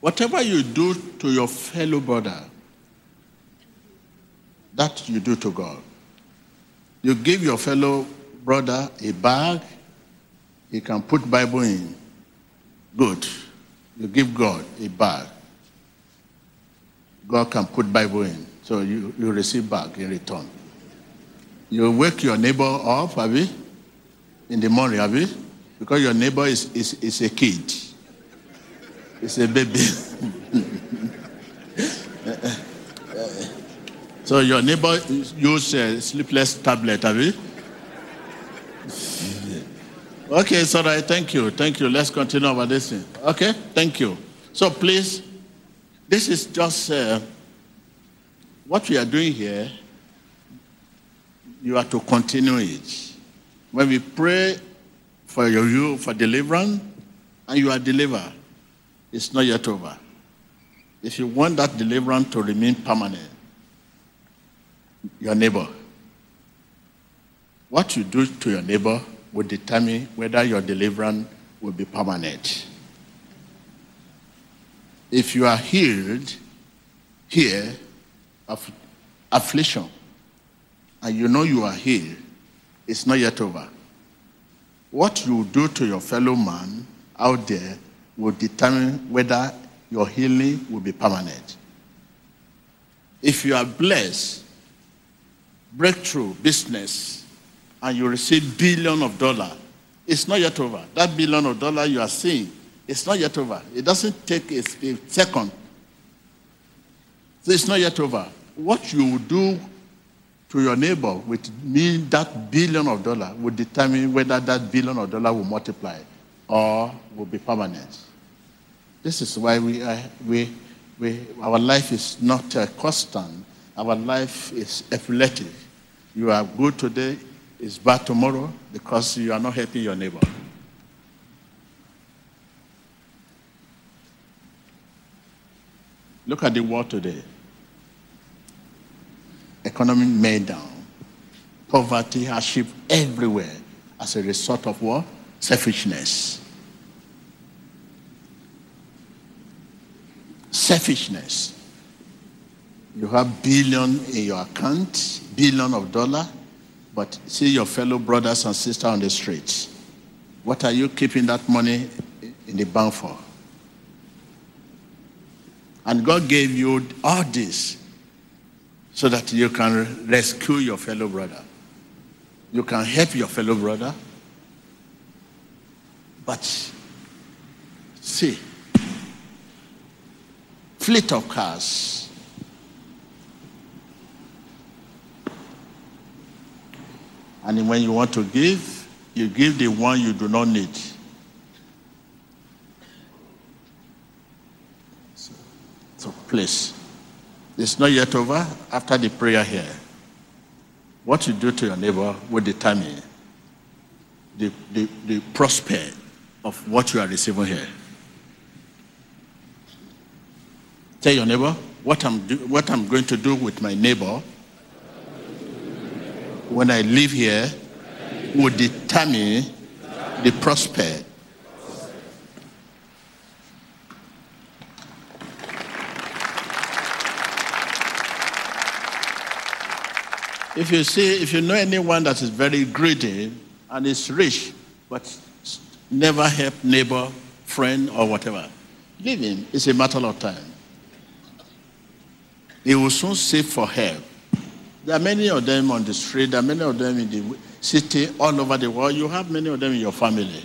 Whatever you do to your fellow brother, that you do to God. You give your fellow brother a bag, he can put Bible in. Good. You give God a bag. God can put Bible in. So you, you receive back in return. You wake your neighbor up, have you? In the morning, have you? Because your neighbor is, is, is a kid. It's a baby. so your neighbor use a sleepless tablet, have you? Okay, it's all right. Thank you. Thank you. Let's continue over this thing. Okay, thank you. So please, this is just uh, what we are doing here. You are to continue it. When we pray for you for deliverance, and you are delivered, it's not yet over. If you want that deliverance to remain permanent, your neighbor, what you do to your neighbor will determine whether your deliverance will be permanent. If you are healed here of affliction, and you know you are healed, it's not yet over. What you do to your fellow man out there will determine whether your healing will be permanent. If you are blessed, breakthrough, business, and you receive billion of dollar, it's not yet over. That billion of dollar you are seeing, it's not yet over. It doesn't take a, a second. So it's not yet over. What you do to your neighbor with me that billion of dollar will determine whether that billion of dollar will multiply or will be permanent. This is why we, we, we, our life is not uh, constant. Our life is epileptic. You are good today, it's bad tomorrow because you are not helping your neighbor. Look at the world today. Economy made down. Poverty, hardship everywhere as a result of what? Selfishness. Selfishness. You have billion in your account, billion of dollar, but see your fellow brothers and sisters on the streets. What are you keeping that money in the bank for? And God gave you all this so that you can rescue your fellow brother. You can help your fellow brother. But see, fleet of cars. And when you want to give, you give the one you do not need. So, so please, it's not yet over after the prayer here. What you do to your neighbor will determine the, the, the prospect of what you are receiving here. Tell your neighbor what I'm, do, what I'm going to do with my neighbor when I live here will determine the prospect. If you see, if you know anyone that is very greedy and is rich, but never help neighbor, friend, or whatever, leave him. It's a matter of time. He will soon seek for help. There are many of them on the street, there are many of them in the city, all over the world. You have many of them in your family.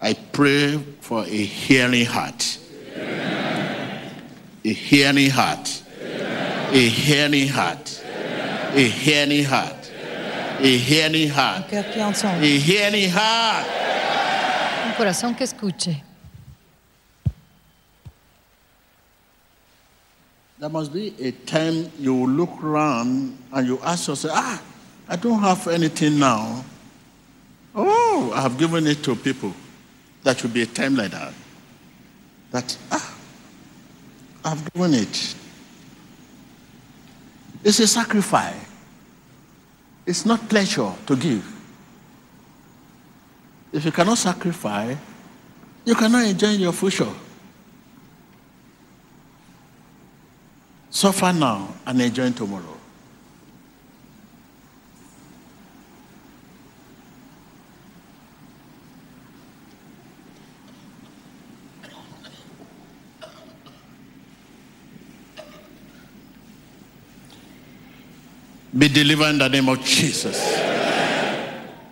I pray for a hearing heart. A hearing heart. A hearing heart. A hearing heart. A hearing heart. Un cœur qui entend. A hearing heart. Un corazón que escuche. There must be a time you look around and you ask yourself, ah, I don't have anything now. Oh, I have given it to people. That should be a time like that. That, ah, I've given it. It's a sacrifice. It's not pleasure to give. If you cannot sacrifice, you cannot enjoy your future. Suffer now and enjoy tomorrow. Be delivered in the name of Jesus.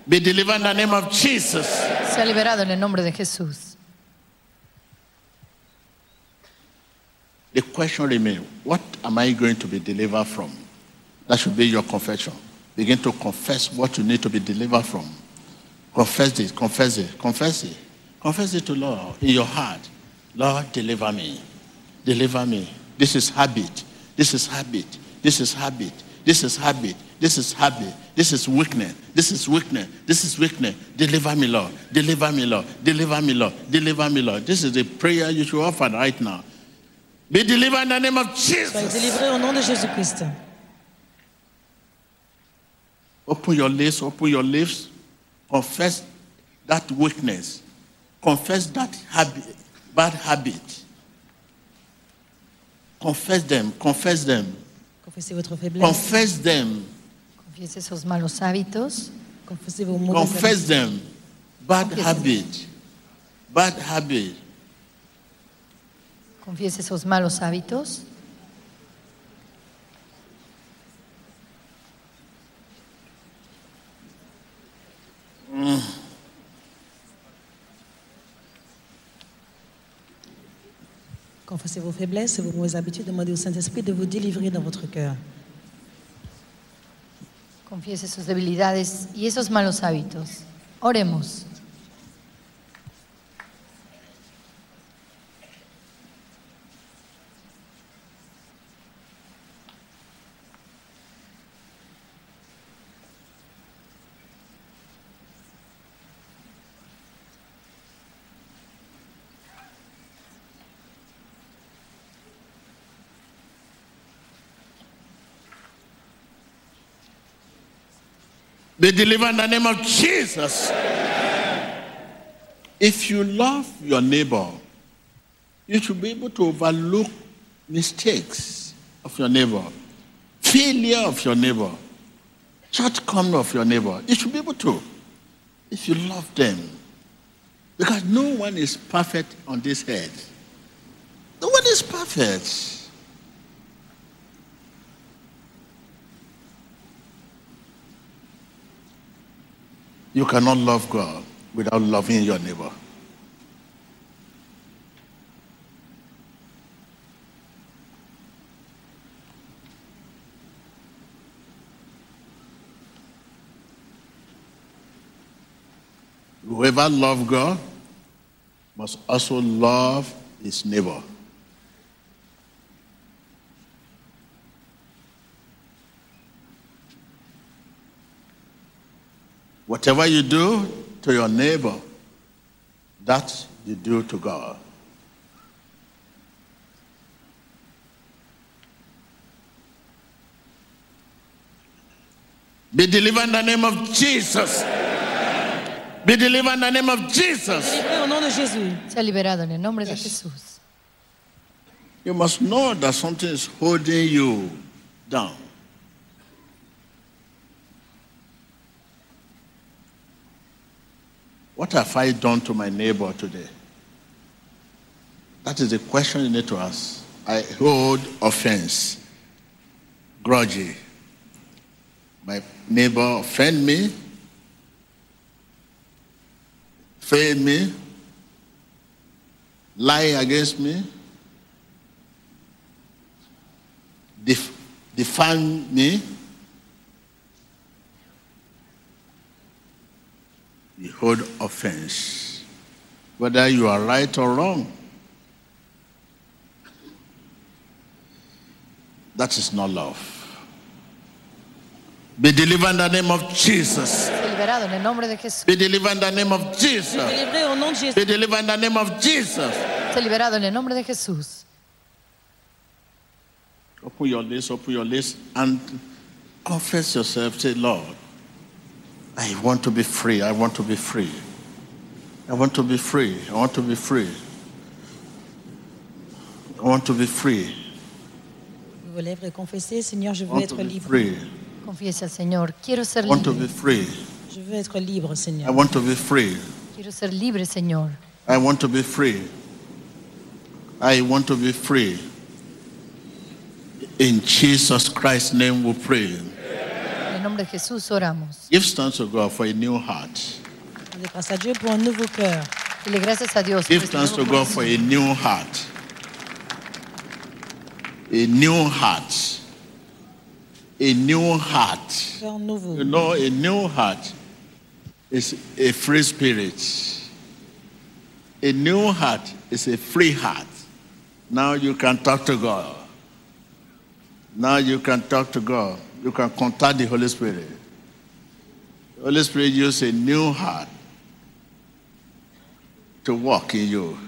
Be delivered in the name of Jesus. Sea liberado en el nombre de Jesús. The question remains what am I going to be delivered from? That should be your confession. Begin to confess what you need to be delivered from. Confess it, confess it, confess it. Confess it to Lord in your heart. Lord, deliver me. Deliver me. This is habit. This is habit. This is habit. This is habit. This is habit. This is weakness. This is weakness. This is weakness. Deliver me, Lord. Deliver me, Lord. Deliver me, Lord. Deliver me, Lord. This is the prayer you should offer right now. Be delivered in the name of Soyez Jesus. délivrés au nom de Jésus-Christ. Open your lips, open your lips. Confess that weakness. Confess that habit, bad habit. Confess them, confess them, Confessez votre faiblesse. confess them, Confiese esos malos hábitos. Confessez vos mauvaises confess them. Bad Confess. habit, bad habit. Confiese esos malos hábitos. Confessez vos faiblesses et vos mauvaises habitudes. Demandez au Saint-Esprit de vous délivrer dans votre cœur. Confiese sus debilidades y esos malos hábitos. Oremos. Be delivered in the name of Jesus. If you love your neighbor, you should be able to overlook mistakes of your neighbor, failure of your neighbor, shortcoming of your neighbor. You should be able to, if you love them. Because no one is perfect on this earth. No one is perfect. You cannot love God without loving your neighbor. Whoever loves God must also love his neighbor. Whatever you do to your neighbor, that you do to God. Be delivered in the name of Jesus. Be delivered in the name of Jesus. Délivrés au nom de Jésus. Sea liberado en el nombre de Jesús. You must know that something is holding you down. What have I done to my neighbor today? That is the question you need to ask. I hold offense, grudgy. My neighbor offend me, fail me, lie against me, def- defame me. You hold offense, whether you are right or wrong. That is not love. Be delivered in the name of Jesus. Sea liberado en el nombre de Jesús. Be delivered in the name of Jesus. Délivrés au nom de Jésus. Be delivered in the name of Jesus. Sea liberado en el nombre de Jesús. Open your lips, open your lips, and confess yourself. Say, Lord, I want to be free. I want to be free. I want to be free. I want to be free. I want to be free. Vos lèvres et confessez, Seigneur, je I veux want être to be libre. free. Confiese al Señor. Quiero ser I want to be libre. free. Je veux être libre, I Seigneur. want to be free. Quiero ser libre, Señor. I want to be free. I want to be free. In Jesus Christ's name we pray. En el nombre de Jesús oramos. Give thanks to God for a new heart. Rendez grâce à Dieu pour un nouveau cœur. Dile gracias a Dios. Give thanks to God for a new heart. A new heart. A new heart. Cœur nouveau. You know, a new heart is a free spirit. A new heart is a free heart. Now you can talk to God. Now you can talk to God. You can contact the Holy Spirit. The Holy Spirit uses a new heart to walk in you,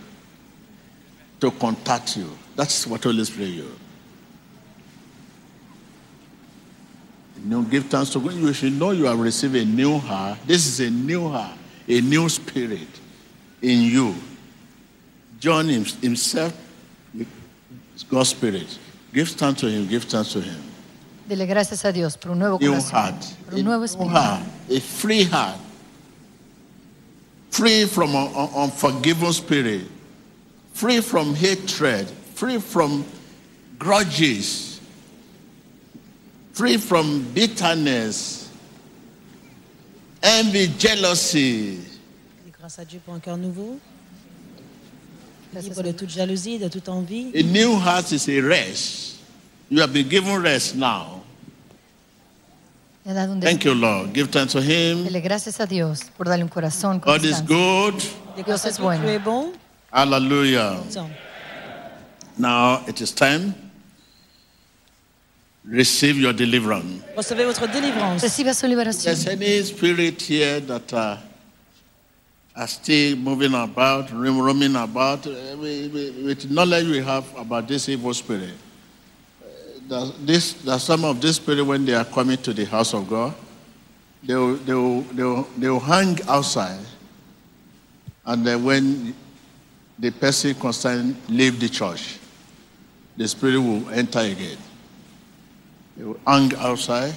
to contact you. That's what Holy Spirit. You know, give thanks to God. You should know you have received a new heart. This is a new heart, a new spirit in you. John himself, God's spirit. Give thanks to him, give thanks to him. Dele gracias a Dios por un nuevo New corazón, heart. por A un nuevo new espíritu. heart. A free heart. Free from un- un- unforgiven spirit. Free from hatred. Free from grudges. Free from bitterness. Envy, jealousy. Et grâce à Dieu pour un cœur nouveau, Gracias libre de Dios. toute jalousie, de toute envie. A new heart is a rest. You have been given rest now. Le ha dado un Thank you, Lord. Give thanks to Him. Dele gracias a Dios por darle un corazón God is good. Et Dios grâce es bueno. tu es bon. Hallelujah. Now it is time. Receive your deliverance. Recevez votre délivrance. Reciba su liberación. There's any spirit here that uh, are still moving about, roaming about, uh, with with knowledge we have about this evil spirit. There's, this, some of this spirit when they are coming to the house of God, they will, they will, they will, they will hang outside, and then when the person concerned leave the church, the spirit will enter again. They will hang outside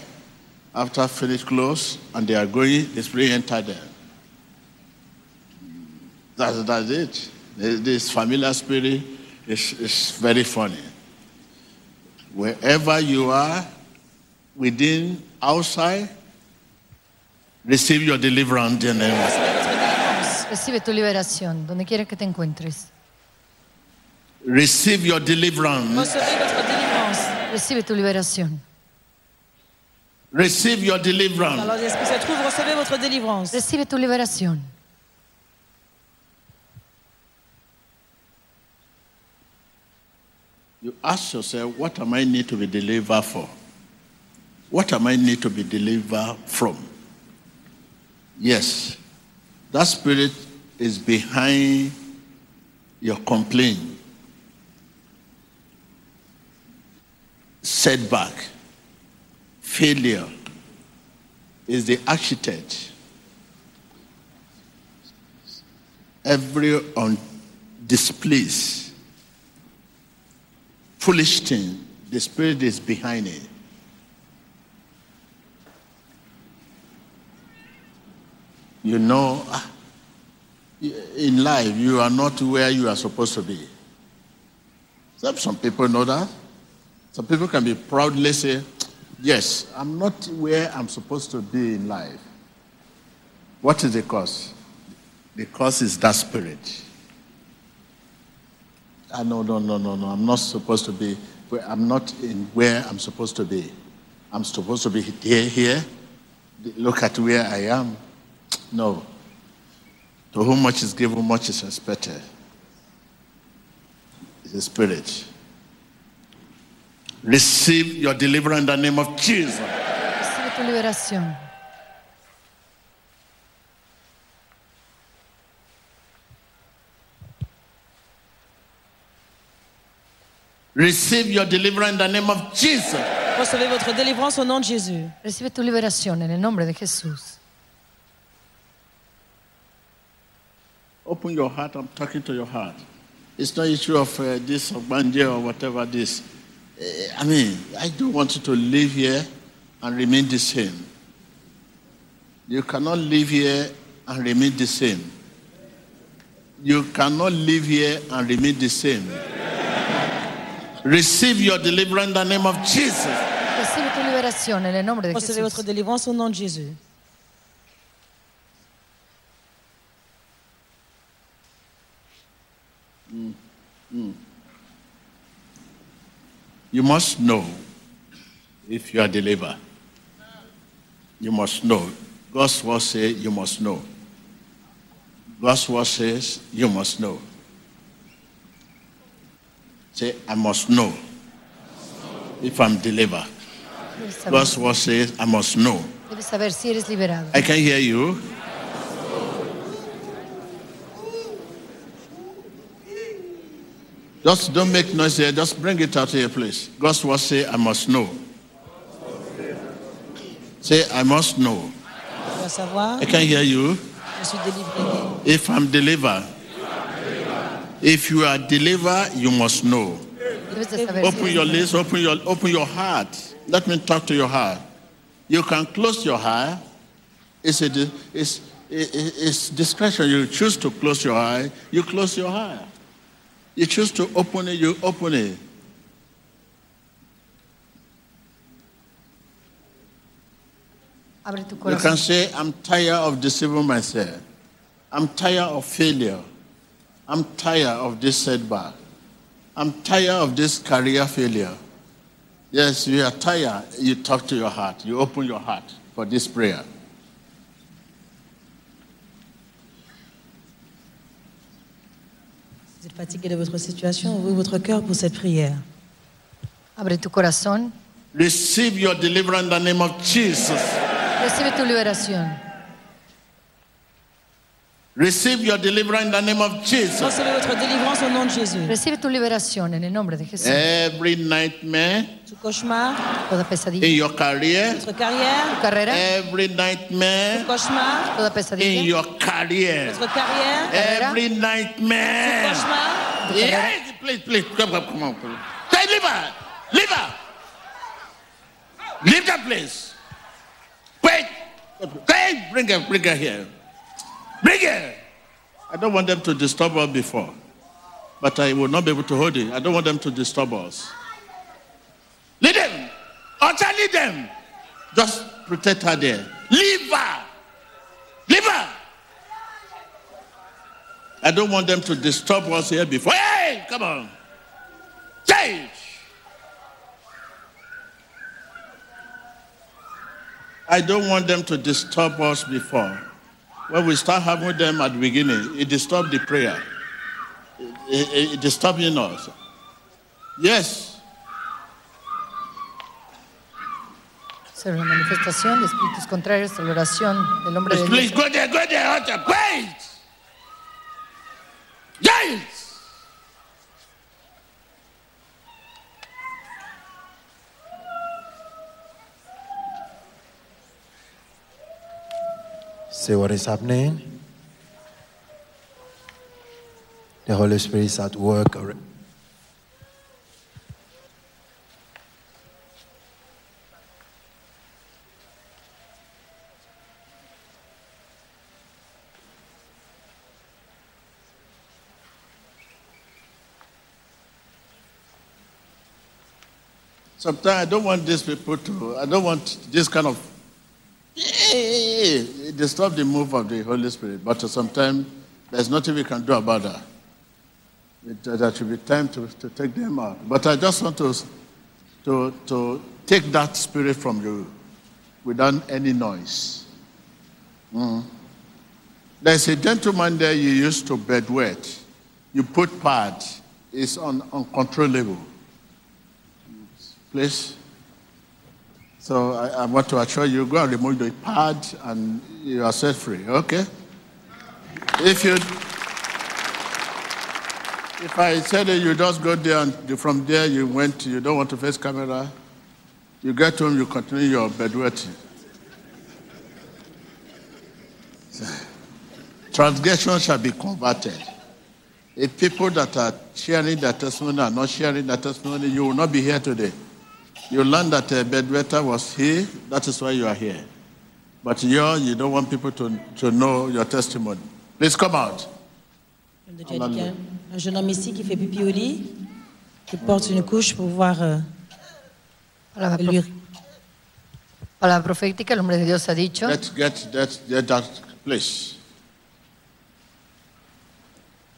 after finish close and they are going, the spirit enter them. That's, that's it. This familiar spirit is, is very funny. Wherever you are, within, outside, receive your deliverance in the name of Recibe tu liberación, donde quiera que te encuentres. Receive your deliverance. Recevez votre délivrance. Recibe tu liberación. Receive your deliverance. Alors l'esprit se trouve, recevez votre délivrance. Recibe tu liberación. You ask yourself, what am I need to be delivered for? What am I need to be delivered from? Yes, that spirit is behind your complaint, setback, failure is the architect. Every undisplaced foolish thing, the spirit is behind it. You know, ah, in life, you are not where you are supposed to be. Some, some people know that. Some people can be proudly say, Yes, I'm not where I'm supposed to be in life. What is the cause? The cause is that spirit. Ah, no, no, no, no, no. I'm not supposed to be. where- I'm not in where I'm supposed to be. I'm supposed to be here, here. Look at where I am. No. To whom much is given, much is expected. It's the spirit. Receive your deliverance in the name of Jesus. Tu liberación. Receive your deliverance in the name of Jesus. Recevez votre délivrance au nom de Jésus. Recibe tu liberación en el nombre de Jesús. Open your heart. I'm talking to your heart. It's not issue of uh, this or Banje or whatever this. Eh, I mean, I don't want you to live here and remain the same. You cannot live here and remain the same. You cannot live here and remain the same. Receive your deliverance in the name of Jesus. Recibe tu liberación en el nombre de Recevez votre Jesús. délivrance au nom de Jésus. Mm, mm. You must know if you are delivered. You must know. God's word says you must know. God's word says you must know. Say, I must know if I'm delivered. God's word says, I must know. debes saber si eres liberado. I can hear you. Just don't make noise here. Just bring it out here, please. God's word say, I must know. Say, I must know. Je dois savoir, I can hear you. je suis délivré. If I'm delivered, if you are delivered, you must know. Debes de saber si Open your lips, open your, open your heart. Let me talk to your heart. You can close your heart. It's, a, it's, it- it- it's discretion. You choose to close your eye, you close your heart. You choose to open it, you open it. You can say, I'm tired of deceiving myself. I'm tired of failure. I'm tired of this setback. I'm tired of this career failure. Yes, you are tired. You talk to your heart. You open your heart for this prayer. Vous êtes fatigué de votre situation, ouvrez votre cœur pour cette prière. Abre tu corazón. Receive your deliverance in the name of Jesus. Recibe tu liberación. Receive your deliverance in the name of Jesus. Recevez votre délivrance au nom de Jésus. Recibe tu liberación en el nombre de Jesús. Every nightmare Tout cauchemar, Toda in your career, votre carrière, Tu carrera. every nightmare cauchemar, Toda in pesadilla. your career, votre carrière, every nightmare. cauchemar, Yes, please, please, come, come, come on. Please. Say, leave her, leave her. Leave that place. Wait, hey, bring her, bring her here. Bring her. I don't want them to disturb us before, but I will not be able to hold it. I don't want them to disturb us. Leave them. Utter leave them. Just protect her there. Leave her. Leave her. I don't want them to disturb us here before. Hey, come on. Change. I don't want them to disturb us before. When we start having them at the beginning, it disturbs the prayer. It, it, it disturbing us. Yes. Ser una manifestación de espíritus contrarios a la oración del hombre de Please, please Dios. go there, go there, altar. Wait. Yes. See what is happening? The Holy Spirit is at work. Sometimes I don't want these people to, I don't want this kind of, disturb the move of the Holy Spirit. But sometimes there's nothing we can do about that. It, uh, there should be time to, to take them out. But I just want to, to, to take that spirit from you without any noise. Mm. There's a gentleman there you used to bedwet. You put pad. It's un, uncontrollable please. So I, I want to assure you, go and remove the pad and you are set free, okay? If you, if I said that you just go there and from there you went, you don't want to face camera, you get home, you continue your bedwetting. Transgression shall be converted. If people that are sharing their testimony are not sharing their testimony, you will not be here today. You learned that a bedwetter was here, that is why you are here. But you, you don't want people to, to know your testimony. Please come out. Je viens de déjà dire qu'un- un jeune homme ici qui fait pipi au lit, qui porte une couche pour voir euh, Palabra, lui. prof- palabra profética, el hombre de Dios ha dicho. Let's get that, get that place.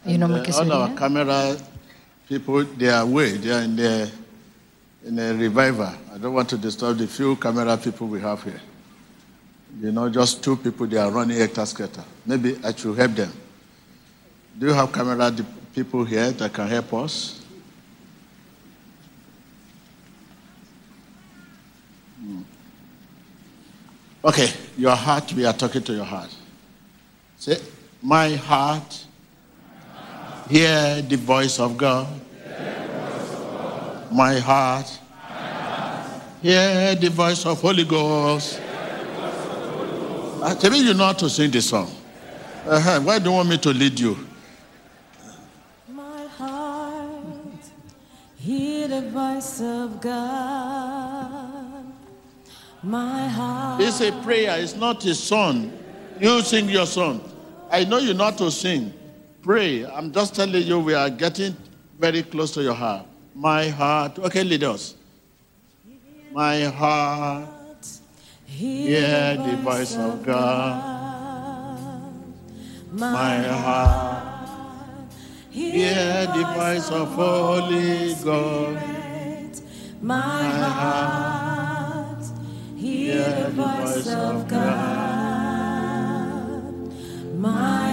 Hay un hombre Uh, que se all our camera people, they are away. They are in the in a revival. I don't want to disturb the few camera people we have here. You know, just two people, they are running hectare scatter. Maybe I should help them. Do you have camera people here that can help us? Hmm. Okay, your heart, we are talking to your heart. Say, my heart, hear the voice of God. My heart, hear the voice of Holy Ghost. I tell you, you know how to sing this song. Uh-huh. Why do you want me to lead you? My heart, hear the voice of God. My heart. It's a prayer, it's not a song. You sing your song. I know you know how to sing. Pray. I'm just telling you, we are getting very close to your heart. My heart. Okay, lead us. My heart, hear the voice of God. My heart, hear the voice of Holy God. My heart, hear the voice of God. My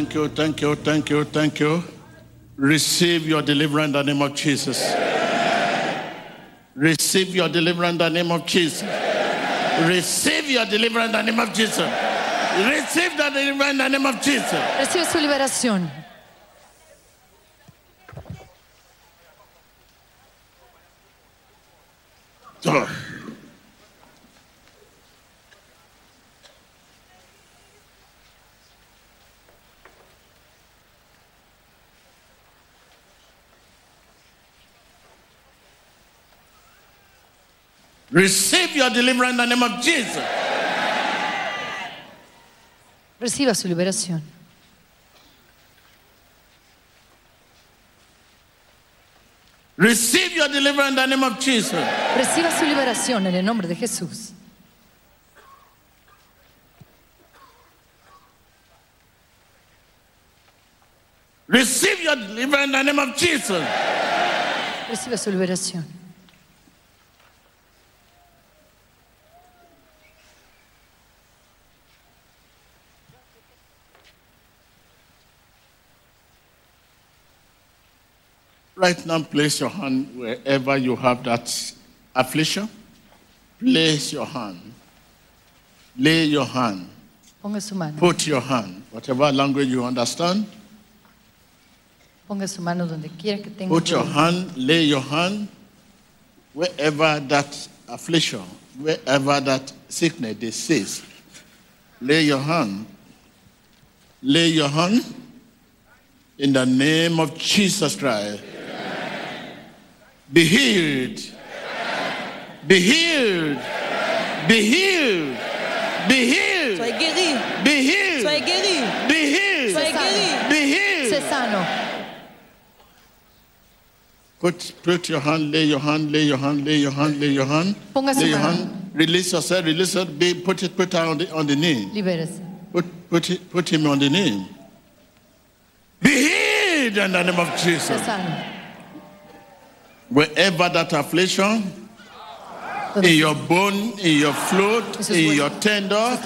Thank you, thank you, thank you, thank you. Receive your deliverance in the name of Jesus. Receive your deliverance in the name of Jesus. Receive your deliverance in the name of Jesus. Receive the deliverance in the name of Jesus. Recibe su liberación. So, Receive your deliverance in the name of Jesus. Reciba su liberación. Receive your deliverance in the name of Jesus. Reciba su liberación en el nombre de Jesús. Receive your deliverance in the name of Jesus. Reciba su liberación. Right now, place your hand wherever you have that affliction. Place your hand. Lay your hand. Ponga su mano. Put your hand. Whatever language you understand. Ponga su mano donde quiera que tenga. Put your hand. Lay your hand. wherever that affliction, wherever that sickness says, lay your hand. Lay your hand in the name of Jesus Christ. Be healed. Be healed. Be healed. Be healed. Soyez guéris. Be healed. Soyez guéris. Be healed. Soyez guéris. Be healed. Sé sano. Put, put your hand, lay your hand, lay your hand, lay your hand, lay your hand. Ponga lay your hand. Release yourself, release it. Be, put it, put her on the, on the knee. Libérese. Put, put, it, put him on the knee. Be healed in the name of Sé Jesus. sano. Wherever that affliction, in your bone, in your float, in your tender,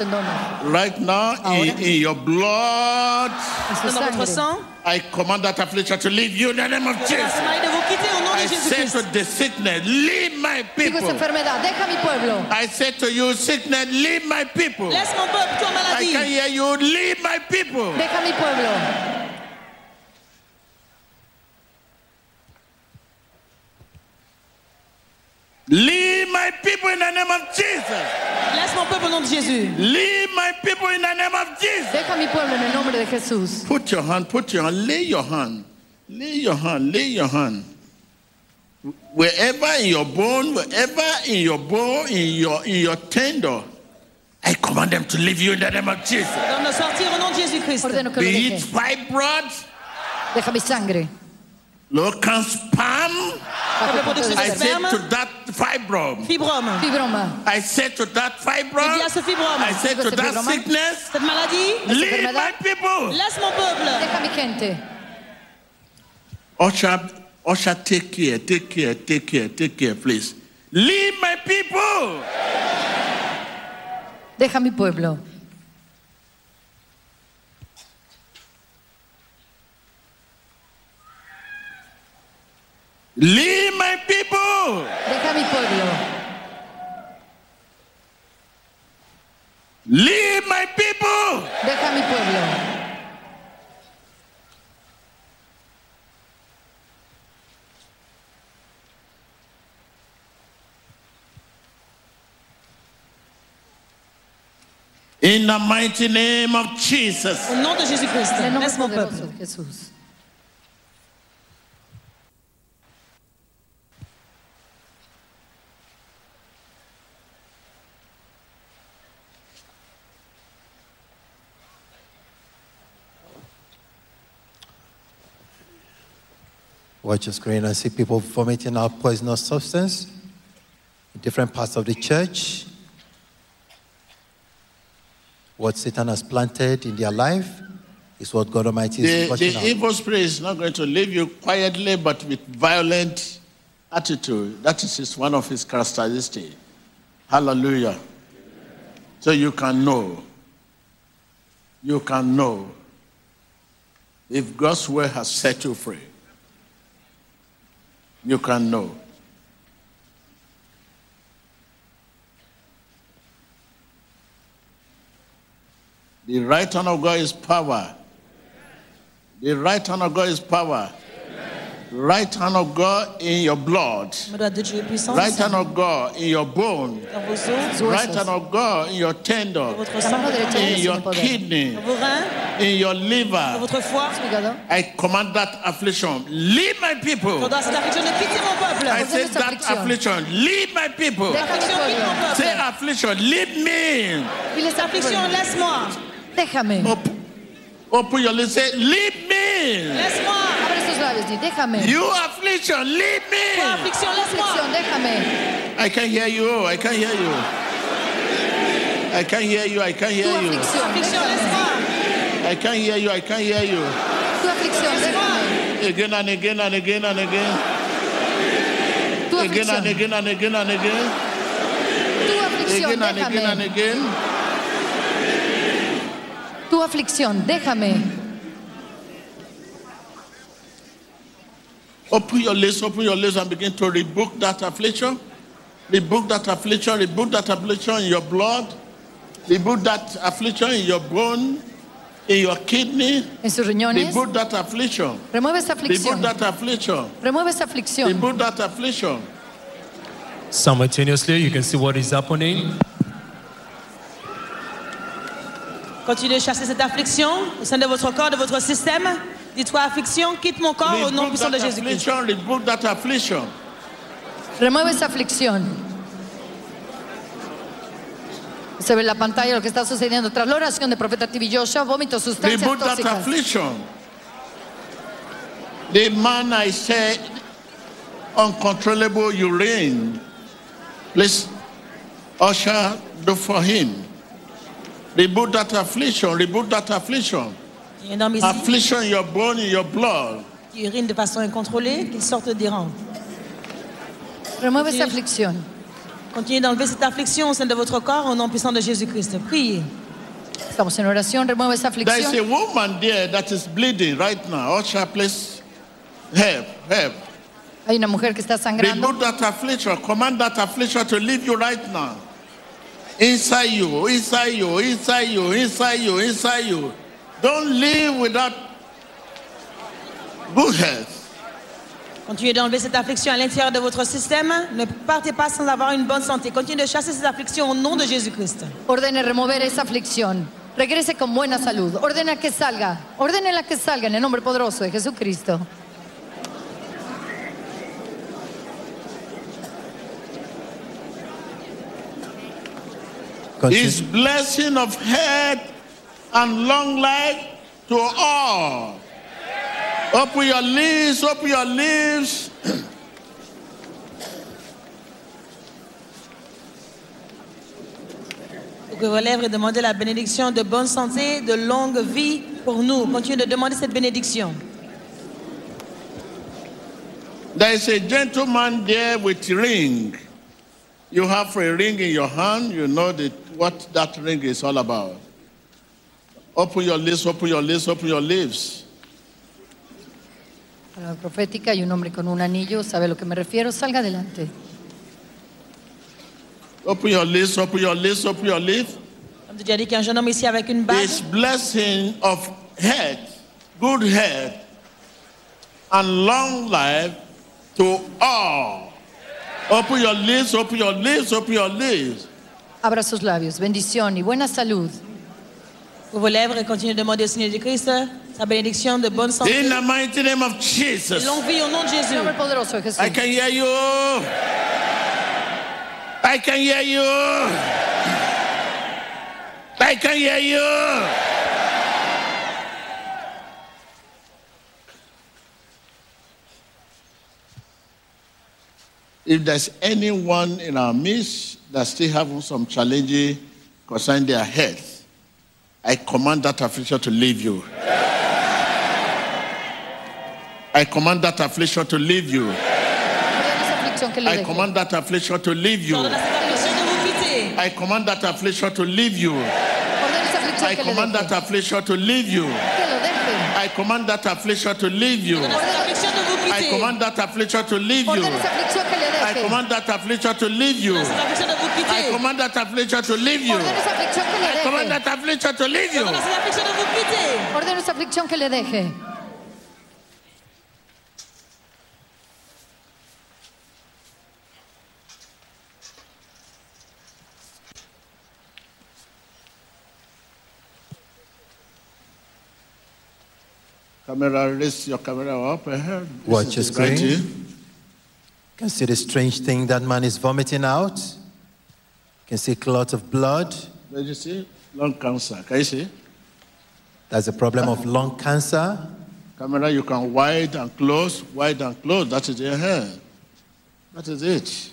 right now, in, in your blood, en su Dans votre sangre. sang. I command that affliction to leave you in the name of Jesus. maladie de vous quitter au nom I de say Jésus-Christ. to the sickness, leave my people. enfermedad, deja mi pueblo. I say to you, sickness, leave my people. Laisse mon peuple, toi I can hear you, leave my people. Deja mi pueblo. Leave my people in the name of Jesus. Laisse mon peuple au nom de Jésus. Leave my people in the name of Jesus. Deja mi pueblo en el nombre de Jesús. Put your hand, put your hand, lay your hand, lay your hand, lay your hand. Wherever in your bone, wherever in your bone, in your in your tender, I command them to leave you in the name of Jesus. Donne sortir au nom de Jésus-Christ. Ordeno que Be it deje. fibroids, Deja mi sangre. Local spam. Bajo el I said to that fibroid, Fibrome. Fibroma. I said to that bien, fibroid, ce fibrome. I said to that sickness, Cette maladie. leave my people. Laisse mon peuple. Deja mi gente. Usher, usher, take care, take care, take care, take care, please. Leave my people. Deja mi pueblo. Leave my people. Deja mi pueblo. Leave my people. Deja mi pueblo. In the mighty name of Jesus. Au nom de Jésus-Christ. En el nombre Laisse mon peuple. Jesús. Watch the screen and see people vomiting out poisonous substance in different parts of the church. What Satan has planted in their life is what God Almighty is The, the out. evil spirit is not going to leave you quietly, but with violent attitude. That is one of his characteristics. Hallelujah. So you can know. You can know if God's word has set you free. You can know. The right hand of God is power. The right hand of God is power. Right hand of God in your blood. Le doigt de Dieu est puissant. Right hand of God in your bone. Dans vos os, Right hand of God in your tender. votre La sang, mano derecha de In your tiene kidney. dans vos reins, In your liver. votre foie. Hígado. I command that affliction. Leave my people. Pendant cette affliction de quitter mon peuple. I say that affliction. Leave my people. Deja Affliction, quitte. Say affliction. Leave me. Dile esta Affliction, afflicción. laisse-moi. Déjame. Open, open your lips. Say, leave me. Laisse-moi. Abre sus labios. Di, déjame. You affliction. Leave me. affliction, laisse-moi. Afflicción, déjame. Oh, I can't hear you. I can't hear you. I can't hear you. I can't hear you. aflicción, Affliction, déjame. I can't hear you. I can't hear you. Tu aflicción, déjame. Again and again and again and again. Tu Again and again and again and again. Tu aflicción, Again and again and déjame. again. Tu aflicción, déjame. Open your lips, open your lips and begin to rebuke that affliction. Rebuke that affliction, rebuke that affliction in your blood. Rebuke that affliction in your bone, in your kidney. En sus riñones. Rebuke that affliction. Remueve esa aflicción. Rebuke that affliction. Remueve esa aflicción. Rebuke that affliction. Simultaneously, you can see what is happening. Continuez de chasser cette affliction au sein de votre corps, de votre système. Dites-toi, affliction, quitte mon corps au nom puissant de that Jésus-Christ. that. Remueve esa aflicción. Se ve en la pantalla lo que está sucediendo tras la oración del profeta TV Joshua, vómito, sustancias that tóxicas. affliction. The man I said, uncontrollable urine. Please, usher, do for him. Rebuke that affliction, rebuke that affliction. Il y a un homme ici Affliction in your bone, in your blood. qui urine de façon incontrôlée, qu'il sorte des rangs. Remueve esa aflicción. Continuez d'enlever cette affliction au sein de votre corps au nom puissant de Jésus-Christ. Priez. Estamos en oración, remueve esa There is a aflicción. woman there that is bleeding right now. Usher, please, help, help. Hay una mujer que está sangrando. Remove that affliction. Command that affliction to leave you right now. Inside you, inside you, inside you, inside you, inside you. Don't live without good health. Continuez d'enlever cette affliction à l'intérieur de votre système. Ne partez pas sans avoir une bonne santé. Continuez de chasser cette affliction au nom de Jésus-Christ. Ordene remover esa aflicción. Regrese con buena salud. Ordena que salga. Ordene la que salga en el nombre poderoso de Jesucristo. His blessing of health and long life to all. Open your lips, open your lips. Ouvrez vos lèvres et demandez la bénédiction de bonne santé, de longue vie pour nous. Continuez de demander cette bénédiction. There is a gentleman there with ring. You have a ring in your hand. You know that what that ring is all about. Open your lips, open your lips, open your lips. Para la profética hay un hombre con un anillo, sabe a lo que me refiero, salga adelante. Open your lips, open your lips, open your lips. Comme tu as dit qu'il y a un jeune homme ici avec une bague. This blessing of health, good health, and long life to all. Open your lips, open your lips, open your lips. Abra sus labios, bendición y buena salud. Ouvrez vos lèvres et continuez de demander au Seigneur de Christ euh, sa bénédiction de bonne santé. In the mighty name of Et Jesus. longue vie au nom de En Jésus. el nombre poderoso de Jesús. I can hear you. I can hear you. I can hear you. If there's anyone in our midst that still having some challenges concerning their health, I command that affliction to leave you. I command that affliction to leave you. I command that affliction to leave you. I command that affliction to leave you. I command that affliction to leave you. I command that affliction to leave you. I command that affliction to leave you. I command that affliction to leave you. Ordonne à cette affliction de vous I command that affliction to leave you. Ordena esa aflicción que le I command that affliction to leave you. Ordonne à cette affliction de vous quitter. Ordena esa aflicción que le deje. Camera, raise your camera up ahead. This Watch your screen. You can see the strange thing that man is vomiting out. You can see clots of blood. There you see lung cancer. Can you see? That's a problem of lung cancer. Camera, you can wide and close, wide and close. That is your hair. That is it.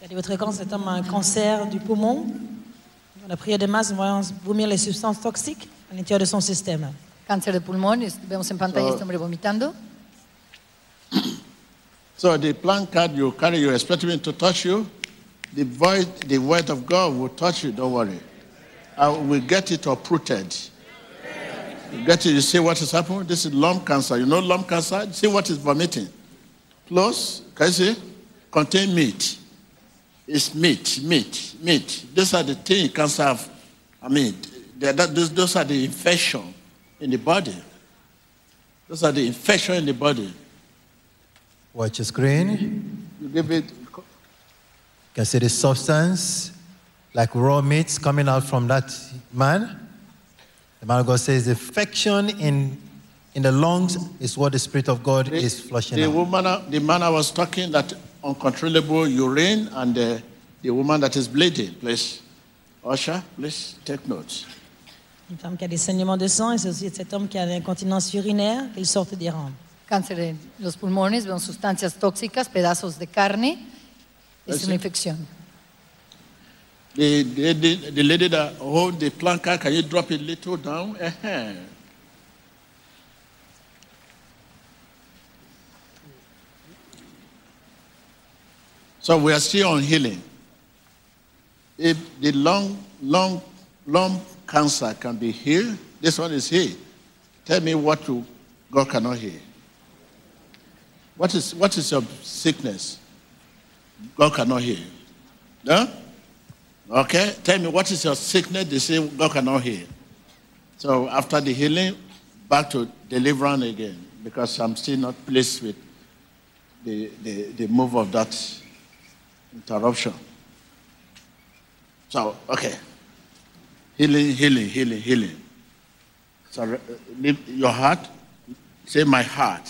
Regardez votre écran, cet homme a un cancer du poumon. Dans la prière de masse, nous voyons vomir les substances toxiques à l'intérieur de son système. Cáncer de pulmón, es- vemos en pantalla So- este hombre vomitando. So the placard you carry, you expect me to touch you. The voice, the word of God will touch you. Don't worry. I will get it uprooted. You get it. You see what is happening. This is lung cancer. You know lung cancer. See what is vomiting. Close. Can you see? Contain meat. It's meat, meat, meat. These are the things cancer have. I mean, that, those, those are the infection in the body. Those are the infection in the body. Watch your screen. You give it, You can see the substance, like raw meats coming out from that man. The man of God says the infection in, in the lungs is what the Spirit of God The, is flushing the out. woman, uh, the man I was talking that uncontrollable urine and the, the woman that is bleeding. Please, Usher, please take notes. Une femme qui a des saignements de sang et c'est aussi cet homme qui a l'incontinence urinaire, qu'il sorte des rampes. Cáncer en los pulmones, veo sustancias tóxicas, pedazos de carne. Es una infección. The, the, the, the lady that hold the planka, can you drop it a little down? Uh-huh. So we are still on healing. If the lung, lung, lung cancer can be healed, this one is healed. Tell me what you, God cannot heal. What is, what is your sickness? God cannot heal. Huh? Okay, tell me what is your sickness? They say God cannot heal. So after the healing, back to deliverance again, because I'm still not pleased with the, the, the move of that interruption. So, okay. Healing, healing, healing, healing. So lift your heart. Say my heart.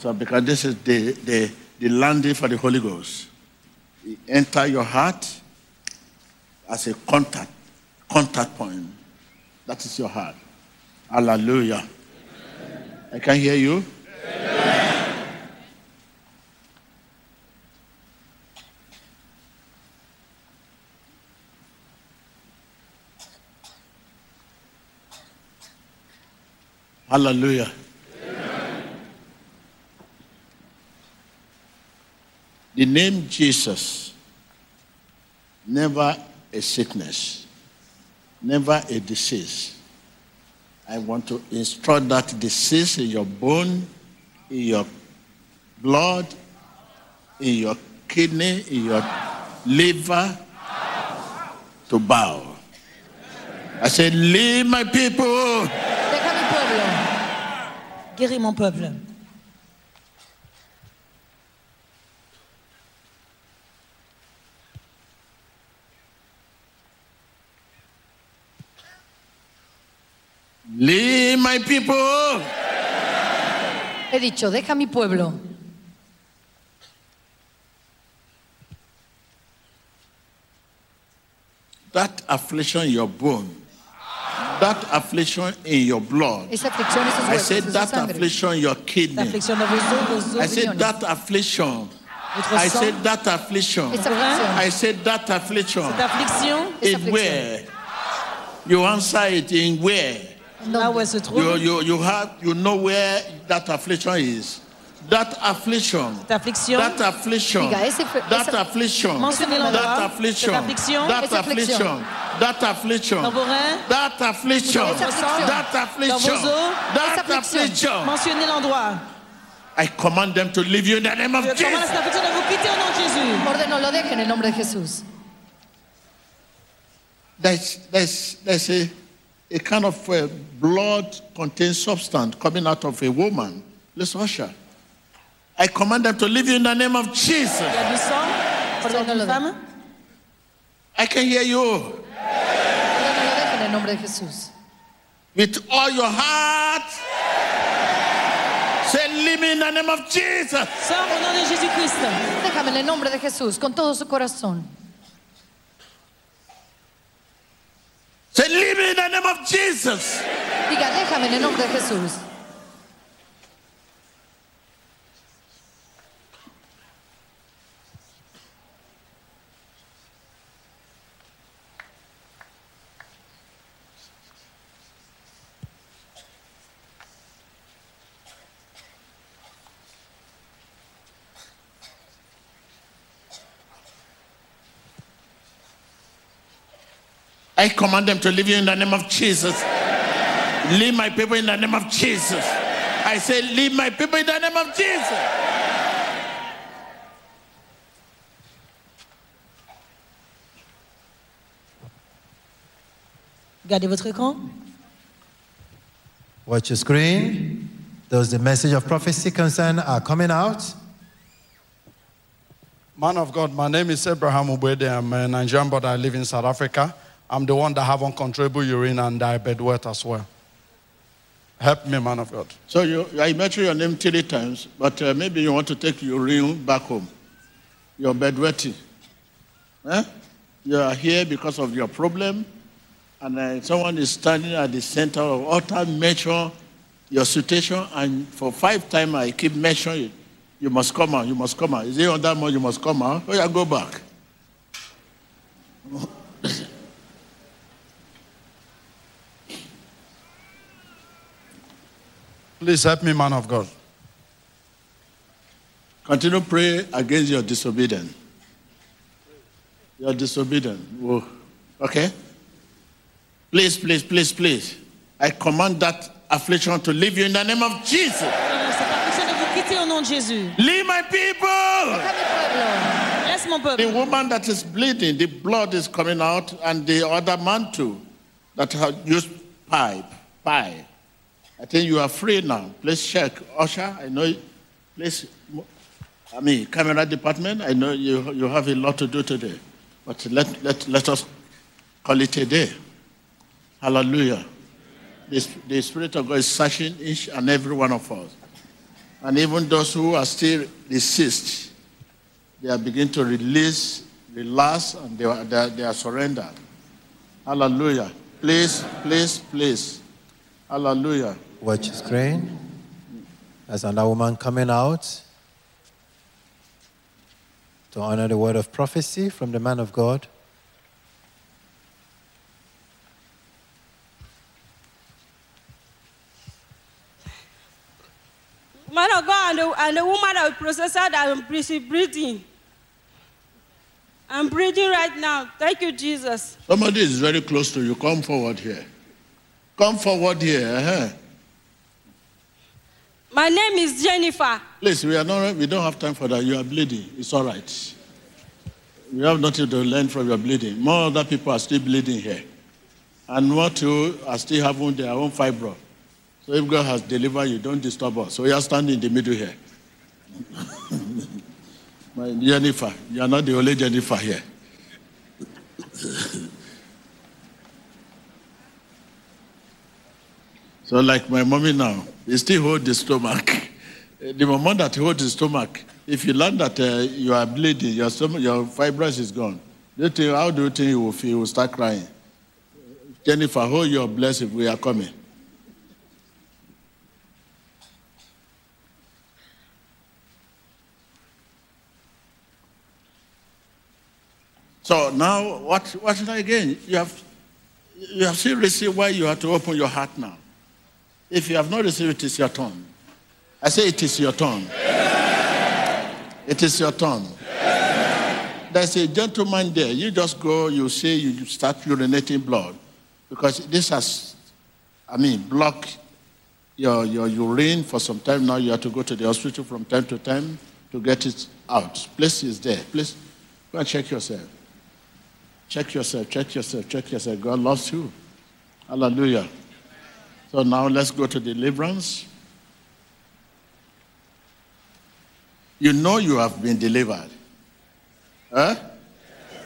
So because this is the, the, the landing for the Holy Ghost. Enter your heart as a contact, contact point. That is your heart. Hallelujah. I can hear you. Hallelujah. The name Jesus, never a sickness, never a disease. I want to instruct that disease in your bone, in your blood, in your kidney, in your liver, to bow. I said, Leave my people. Guéris mon peuple. Leave my people. He dicho, deja mi pueblo. That affliction in your bone, that affliction in your blood. Esa aflicción, esos I said that affliction in your kidney. affliction de vos os, vos I said that affliction. I said that affliction. I said that affliction. cette affliction, Esa In where? You answer it in where? Là où elle se You, trouve, you, you have you know where that affliction is. That affliction. cette affliction, That affliction. Diga, ese fue- That esa- affliction. Mentionnez l'endroit. That affliction. Cette affliction. That Esa affliction. affliction. That affliction. dans vos reins, That affliction. Esa affliction. That affliction. Dans vos os. That Esa affliction. affliction. mentionnez l'endroit. I command them to leave you in the name of Je commande à Jesus. cette affliction de vous quitter au nom de Jésus. Ordeno, lo deje en el nombre de Jesús. There's, there's, there's a, a kind of uh, blood contained substance coming out of a woman. Let's usher. I command them to leave you in the name of Jesus. Il y a du sang, sort d'une femme. I can hear you. Ordeno, lo deje en el nombre de Jesús. With all your heart. Say, leave me in the name of Jesus. Sors au nom de Jésus-Christ. Déjame en el nombre de Jesús, con todo su corazón. Say, leave me in the name of Jesus. Diga, déjame en el nombre de Jesús. I command them to leave you in the name of Jesus. Leave my people in the name of Jesus. I say, leave my people in the name of Jesus. Gardez votre camp. Watch your screen. Those the message of prophecy concern are coming out. Man of God, my name is Abraham Ubede. I'm a Nigerian, but I live in South Africa. I'm the one that have uncontrollable urine and diabetes weight as well. Help me, man of God. So you, I mentioned your name three times, but uh, maybe you want to take your ring back home. Your bedwetting. Eh? You are here because of your problem, and uh, someone is standing at the center of altar, measure your situation, and for five times I keep measuring it. You must come out, you must come out. Is it on that one? You must come out. Oh, yeah, go back. Please help me, man of God. Continue pray against your disobedience. Your disobedience. Whoa. Okay? Please, please, please, please. I command that affliction to leave you in the name of Jesus. Cette affliction de vous quitter au nom de Jésus. Leave my people. The woman that is bleeding, the blood is coming out, and the other man too, that have used pipe, pipe. I think you are free now. Please check. Usher, I know. Please, I mean, camera department, I know you, you have a lot to do today. But let, let, let us call it a day. Hallelujah. The, the Spirit of God is searching each and every one of us. And even those who are still deceased, they are beginning to release, relax, and they are, they are, they are surrendered. Hallelujah. Please, please, please. Hallelujah. Watch the screen. There's another woman coming out to honor the word of prophecy from the man of God. Man of God and the, and the woman that will process that I'm breathing. I'm breathing right now. Thank you, Jesus. Somebody is very close to you. Come forward here. Come forward here. uh-huh. My name is Jennifer. Please, we are not. We don't have time for that. You are bleeding. It's all right. We have nothing to learn from your bleeding. More other people are still bleeding here, and what you are still having their own fibro. So if God has delivered you, don't disturb us. So you are standing in the middle here. My Jennifer, you are not the only Jennifer here. So, like my mommy now, he still hold the stomach. The moment that you hold the stomach, if you learn that uh, you are bleeding, your stomach, your fibroid is gone. Do you think, how do you think you will feel? You will start crying. Jennifer, hold your blessing. We are coming. So now, what, what again? You have, you have still why you have to open your heart now. If you have not received it, it's your turn. I say it is your turn. It is your turn. There's a gentleman there. You just go, you say you start urinating blood. Because this has, I mean, blocked your, your urine for some time now. You have to go to the hospital from time to time to get it out. Place is there. Please go and check yourself. Check yourself, check yourself, check yourself. God loves you. Hallelujah. So now let's go to deliverance. You know you have been delivered. Huh?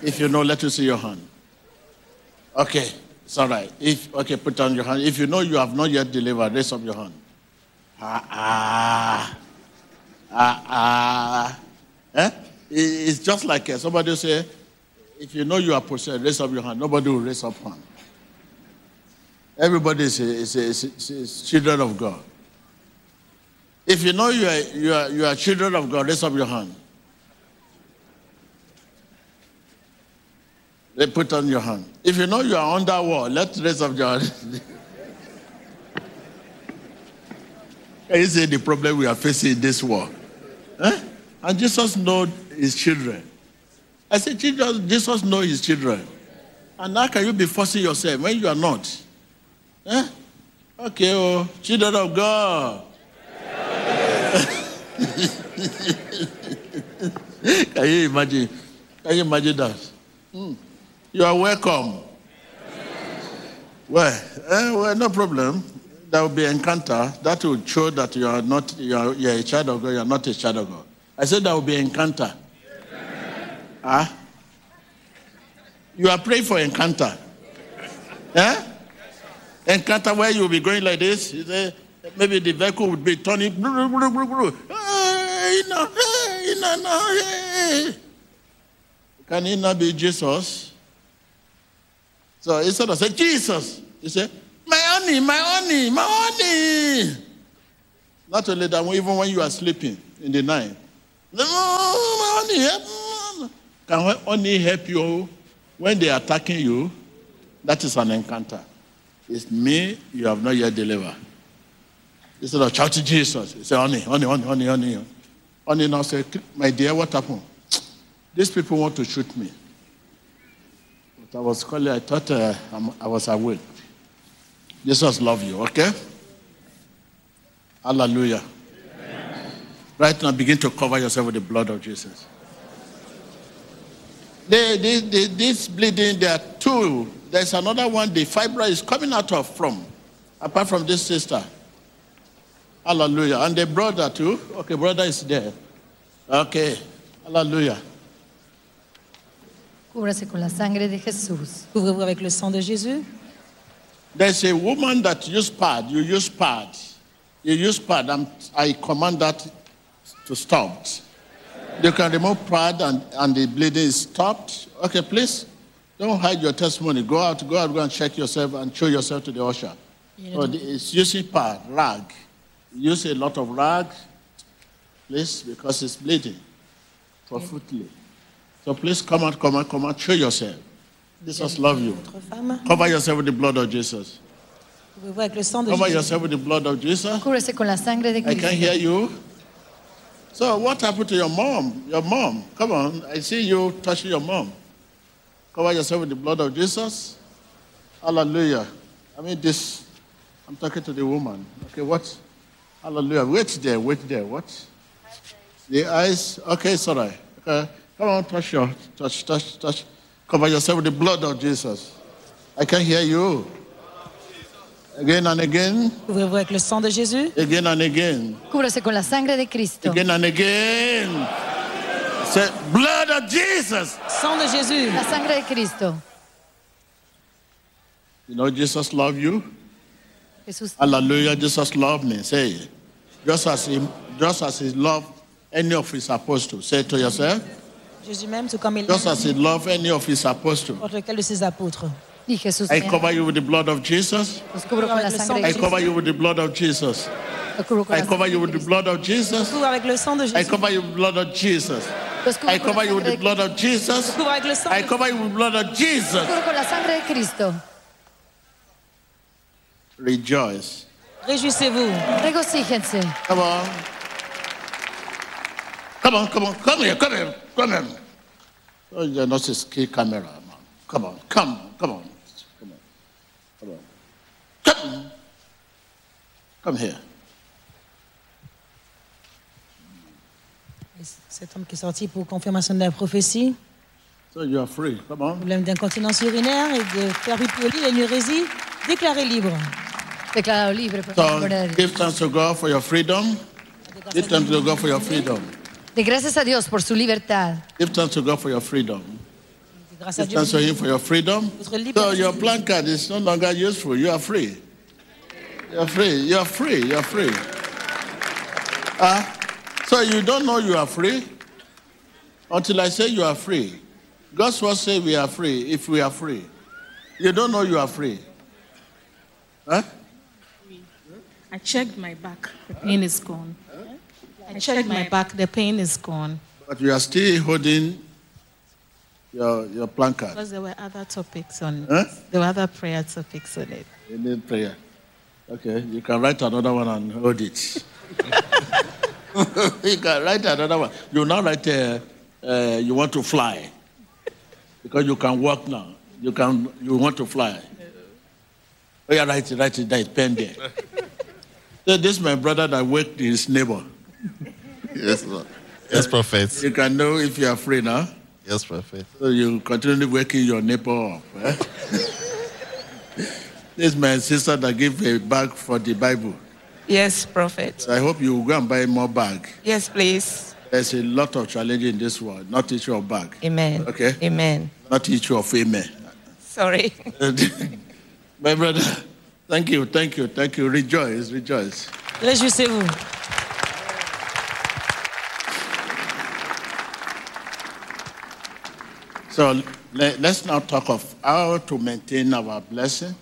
If you know, let us see your hand. Okay, it's all right. If okay, put down your hand. If you know you have not yet delivered, raise up your hand. Ah ah ah ah. Eh? It's just like uh, somebody say, if you know you are possessed, raise up your hand. Nobody will raise up hand. Everybody is, is, is, is, children of God. If you know you are, you, are, you are children of God, raise up your hand. They put on your hand. If you know you are under war, let's raise up your hand. Can you see the problem we are facing in this war? Huh? Eh? And Jesus knows his children. I said, Jesus, Jesus knows his children. And how can you be forcing yourself when you are not? Eh? Okay, oh, children of God. can you imagine? Can you imagine that? Hmm. You are welcome. Well, eh, well, no problem. There will be encounter that will show that you are not you are, you are a child of God. You are not a child of God. I said there will be encounter. Huh? You are praying for encounter. Eh? Encounter where you'll be going like this. You say, maybe the vehicle would be turning. Hey, no, hey, no, no, hey. Can it not be Jesus? So instead of saying, Jesus, you say, my honey, my honey, my honey. Not only that, even when you are sleeping in the night, no, my honey, help. Can honey help you when they are attacking you? That is an encounter. It's me you have not yet delivered. Instead of shouting to Jesus, you say, honey, honey, honey, honey, honey. Honey now say, my dear, what happened? These people want to shoot me. But I was calling, I thought uh, I was awake. Jesus love you, okay? Hallelujah. Right now, begin to cover yourself with the blood of Jesus. They, they, they, this bleeding, there are two. There's another one, the fibroid is coming out of from, apart from this sister. Hallelujah. And the brother too. Okay, brother is there. Okay. Hallelujah. Cúbrase con la sangre de Jesús. Couvrez-vous avec le sang de Jésus. There's a woman that use pad. You use pad. You use pad. I'm, I command that to stop. You can remove pad and, and the bleeding is stopped. Okay, please. Don't hide your testimony. Go out, go out, go and check yourself and show yourself to the usher. So the- it's using rag. Use a lot of rag, please, because it's bleeding profusely. So please come out, come out, come out, show yourself. Jesus love you. Cover yourself with the blood of Jesus. Couvrez-vous avec le sang de Cover yourself with the blood of Jesus. Cúbrese con la sangre de I can hear you. So what happened to your mom? Your mom. Come on. I see you touching your mom. Cover yourself with the blood of Jesus. Hallelujah. I mean this. I'm talking to the woman. Okay, what? Hallelujah. Wait there, wait there. What? The eyes. Okay, it's all right. Okay. Come on, touch your touch, touch, touch. Cover yourself with the blood of Jesus. I can hear you. Again and again. Couvrez-vous avec le sang de Jésus. Again and again. Cúbrase con la sangre de Cristo. Again and again. Say, blood of Jesus. Sang de Jésus. La sangre de Cristo. You know Jesus love you. Jesús. Hallelujah. Jesus loved me. Say it. Just as he, just as he loved any of his apostles. Say to yourself. Jésus même, tout comme il Just as he loved any of his apostles. n'importe lequel de ses apôtres. Y Jesús I cover you with the blood of Jesus. Los cubro con la sangre I cover you with the blood of Jesus. Los cubro con I cover you with the blood of Jesus. Couvre avec le sang de I cover you with the blood of Jesus. I cover you with the blood of Jesus. Couvre avec le sang I cover you with the blood of Jesus. Con la sangre de Cristo. Rejoice. Réjouissez-vous. Regocíjense. Come on. Come on, come on, come here, come here, come here. Oh, you're not a ski camera, man. Come on, come on, come on. Come on. Come on. Come. Come here. Cet homme qui est sorti pour confirmation de la prophétie, So you are free. Come on. problème d'incontinence urinaire et de une hérésie, déclaré libre. Declarado libre So la give thanks to God for your freedom. Give thanks to God for your freedom. De gracias a Dios por su libertad. Give thanks to God for your freedom. Grâce à Give Dieu, thanks to Him for your freedom. So liberté. your plan card is no longer useful. You are free. You are free. You are free. You are free. Ah, so you don't know you are free until I say you are free. God's word say we are free if we are free. You don't know you are free. Huh? I checked my back. The pain is gone. I checked my back. The pain is gone. But you are still holding your your plan card. Because there were other topics on Huh? There were other prayer topics on it. You need prayer. Okay, you can write another one and hold it. you can write another one. You now write, uh, uh, you want to fly. Because you can walk now. You can, you want to fly. Oh, yeah, write it, write it, there, pen there. so this is my brother that worked his neighbor. Yes, Lord. Yes, prophet. You can know if you are free now. Yes, prophet. So you continue waking your neighbor up. Eh? this is my sister that gave a bag for the Bible. Yes, prophet. So I hope you will go and buy more bag. Yes, please. There's a lot of challenge in this world, not issue of bag. Amen. Okay? Amen. Not issue of female. Sorry. My brother, thank you, thank you, thank you. Rejoice, rejoice. Réjouissez-vous. So let, us now talk of how to maintain our blessing.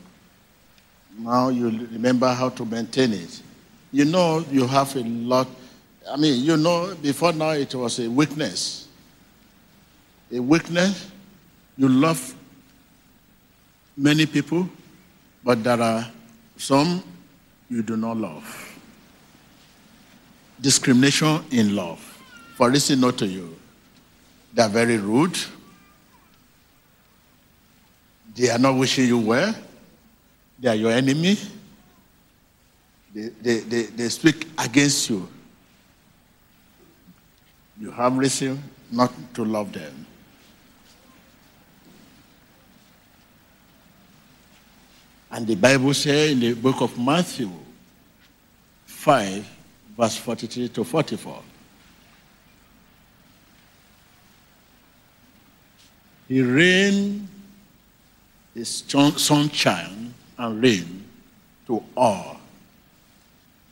Now you remember how to maintain it. You know you have a lot. I mean, you know, before now it was a weakness. A weakness. You love many people, but there are some you do not love. Discrimination in love. For listening not to you, they are very rude. They are not wishing you well. They are your enemy. They, they, they, speak against you. You have reason not to love them. And the Bible says in the book of Matthew 5, verse 43 to 44. He reigned his sun- sunshine and rain to all,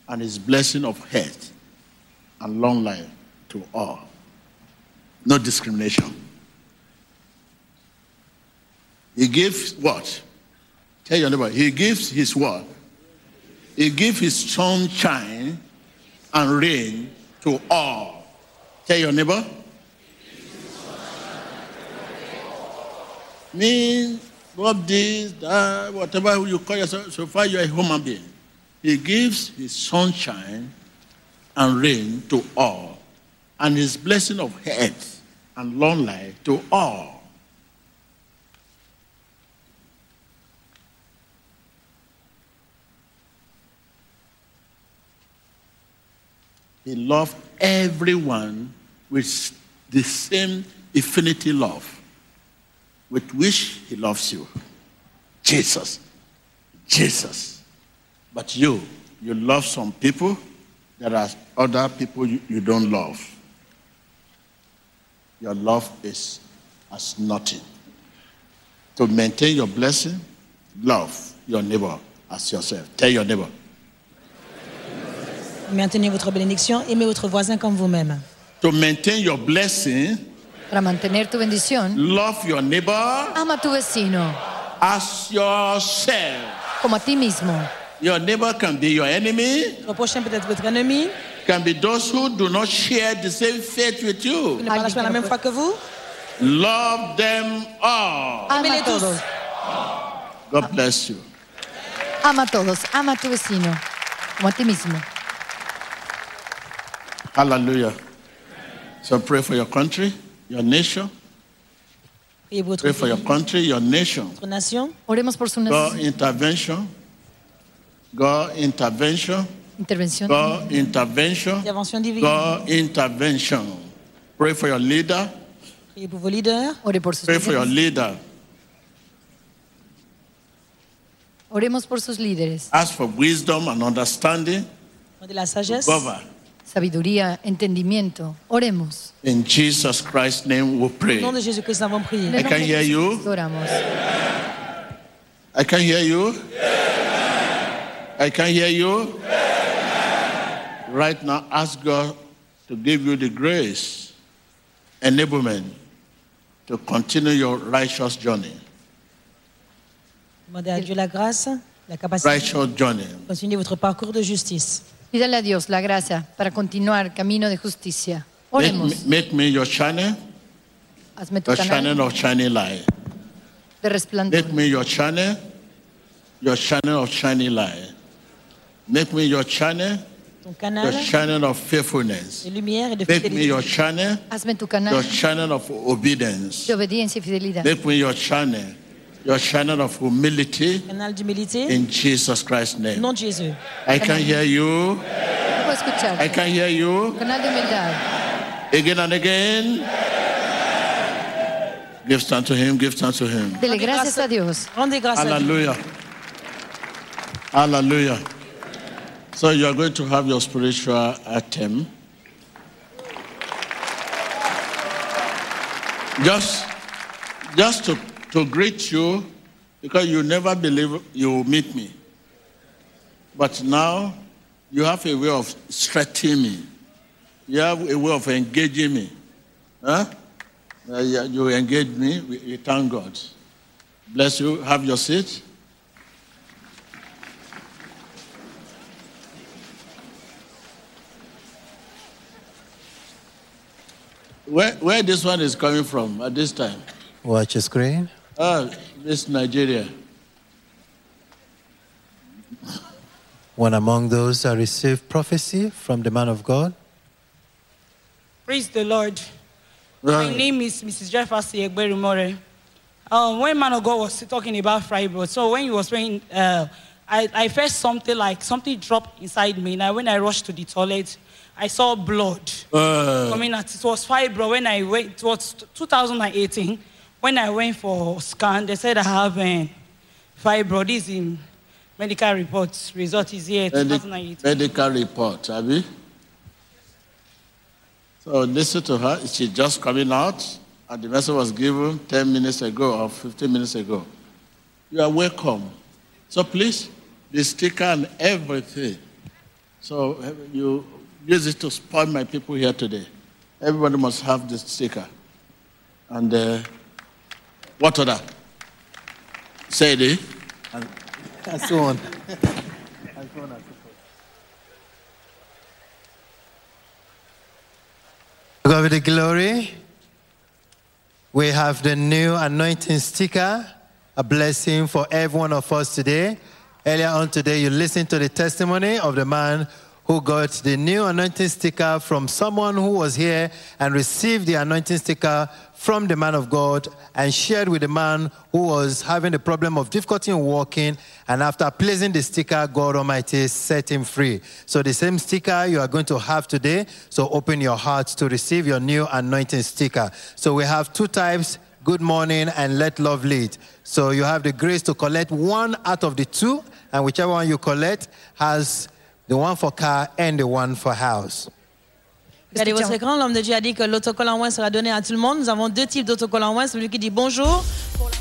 and his blessing of health and long life to all. No discrimination. He gives what? Tell your neighbor. He gives his what? He gives his sunshine and rain to all. Tell your neighbor. Means what this, that, whatever you call yourself, so far you're a human being. He gives his sunshine and rain to all, and his blessing of health and long life to all. He loved everyone with the same infinity love with which he loves you. Jesus. Jesus. But you, you love some people, there are other people you, you don't love. Your love is as nothing. To maintain your blessing, love your neighbor as yourself. Tell your neighbor. Maintenez votre bénédiction, aimez votre voisin comme vous-même. To maintain your blessing, Para mantener tu bendición, love your neighbor ama a tu vecino as yourself. como a ti mismo. Your neighbor can be your enemy, Votre prochain peut être votre ennemi, can be those who do not share the same faith with qui you. ne partagent pas la même foi que vous. Love them all. Ama Aimez-les a tous. todos. God bless you. Ama a todos. Ama a tu vecino como a ti mismo. Hallelujah. So pray for your country, your nation. Priez pour votre Pray for your pays, country, your nation. Oremos por su God intervention. God intervention. intervención. God intervention. Intervention divine. God intervention. Pray for your leader. Priez pour vos leaders. Ore por sus Pray for your líderes. leader. Oremos por sus líderes. Ask for wisdom and understanding. Demandez la sagesse. Govern. Sabiduría, entendimiento. Oremos. In Jesus Christ's name we Au pray. nom de Jésus-Christ, nous avons prié. I can hear you. Jesús Oramos. I can hear you. I can hear you. Right now, ask God to give you the grace, enablement to continue your righteous journey. Demandez à Dieu la grâce, la capacité Righteous journey. de continuer votre parcours de justice. Pídale a Dios la gracia para continuar camino de justicia. Make me, Oremos. make me your channel, Hazme tu your canal channel of shining light. de resplandor. Make me your channel, your channel of shining light. Make me your channel, Ton your channel of faithfulness. de lumière et de Make me your channel, Hazme tu your channel of obedience. de obediencia y fidelidad. Make me your channel, your channel of humility Canal d'humilité. in Jesus Christ's name. nom de Jésus. I can hear you. No puedo escuchar. I can hear you Canal de humildad. again and again. Give thanks to him, give thanks to him. Dele gracias a Dios. Rendez grâce à Dieu. Hallelujah. Hallelujah. So you are going to have your spiritual item. Just, just to, to greet you, because you never believe you will meet me. But now you have a way of stretching me. You have a way of engaging me. Huh? Uh, you engage me, we, we thank God. Bless you. Have your seat. Where, where this one is coming from at this time? Watch your screen. Ah, this Nigeria. One among those that received prophecy from the man of God. Praise the Lord. My name is Mrs. Jefferson Egberumore. Um, when man of God was talking about fibroid, so when he was praying, uh, I, I felt something like something dropped inside me. Now when I rushed to the toilet, I saw blood Uh, coming out. It was fibroid when I went. It was 2018 when I went for scan. They said I have uh, fibroid. This is in medical reports. Result is here. Medi- 2018. medical report, you? So listen to her. She's just coming out, and the message was given 10 minutes ago or 15 minutes ago. You are welcome. So please, the sticker and everything. So uh, you use it to spoil my people here today. Everybody must have this sticker. And uh, what other? Say it. And, and so on. God be the glory. We have the new anointing sticker, a blessing for every one of us today. Earlier on today, you listened to the testimony of the man who got the new anointing sticker from someone who was here and received the anointing sticker from the man of God and shared with the man who was having the problem of difficulty in walking. And after placing the sticker, God Almighty set him free. So the same sticker you are going to have today. So open your heart to receive your new anointing sticker. So we have two types good morning and let love lead. So you have the grace to collect one out of the two, and whichever one you collect has the one for car and the one for house. Regardez votre écran, l'homme de Dieu a dit que l'autocollant en sera donné à tout le monde. Nous avons deux types d'autocollants en. Celui qui dit bonjour. pour la-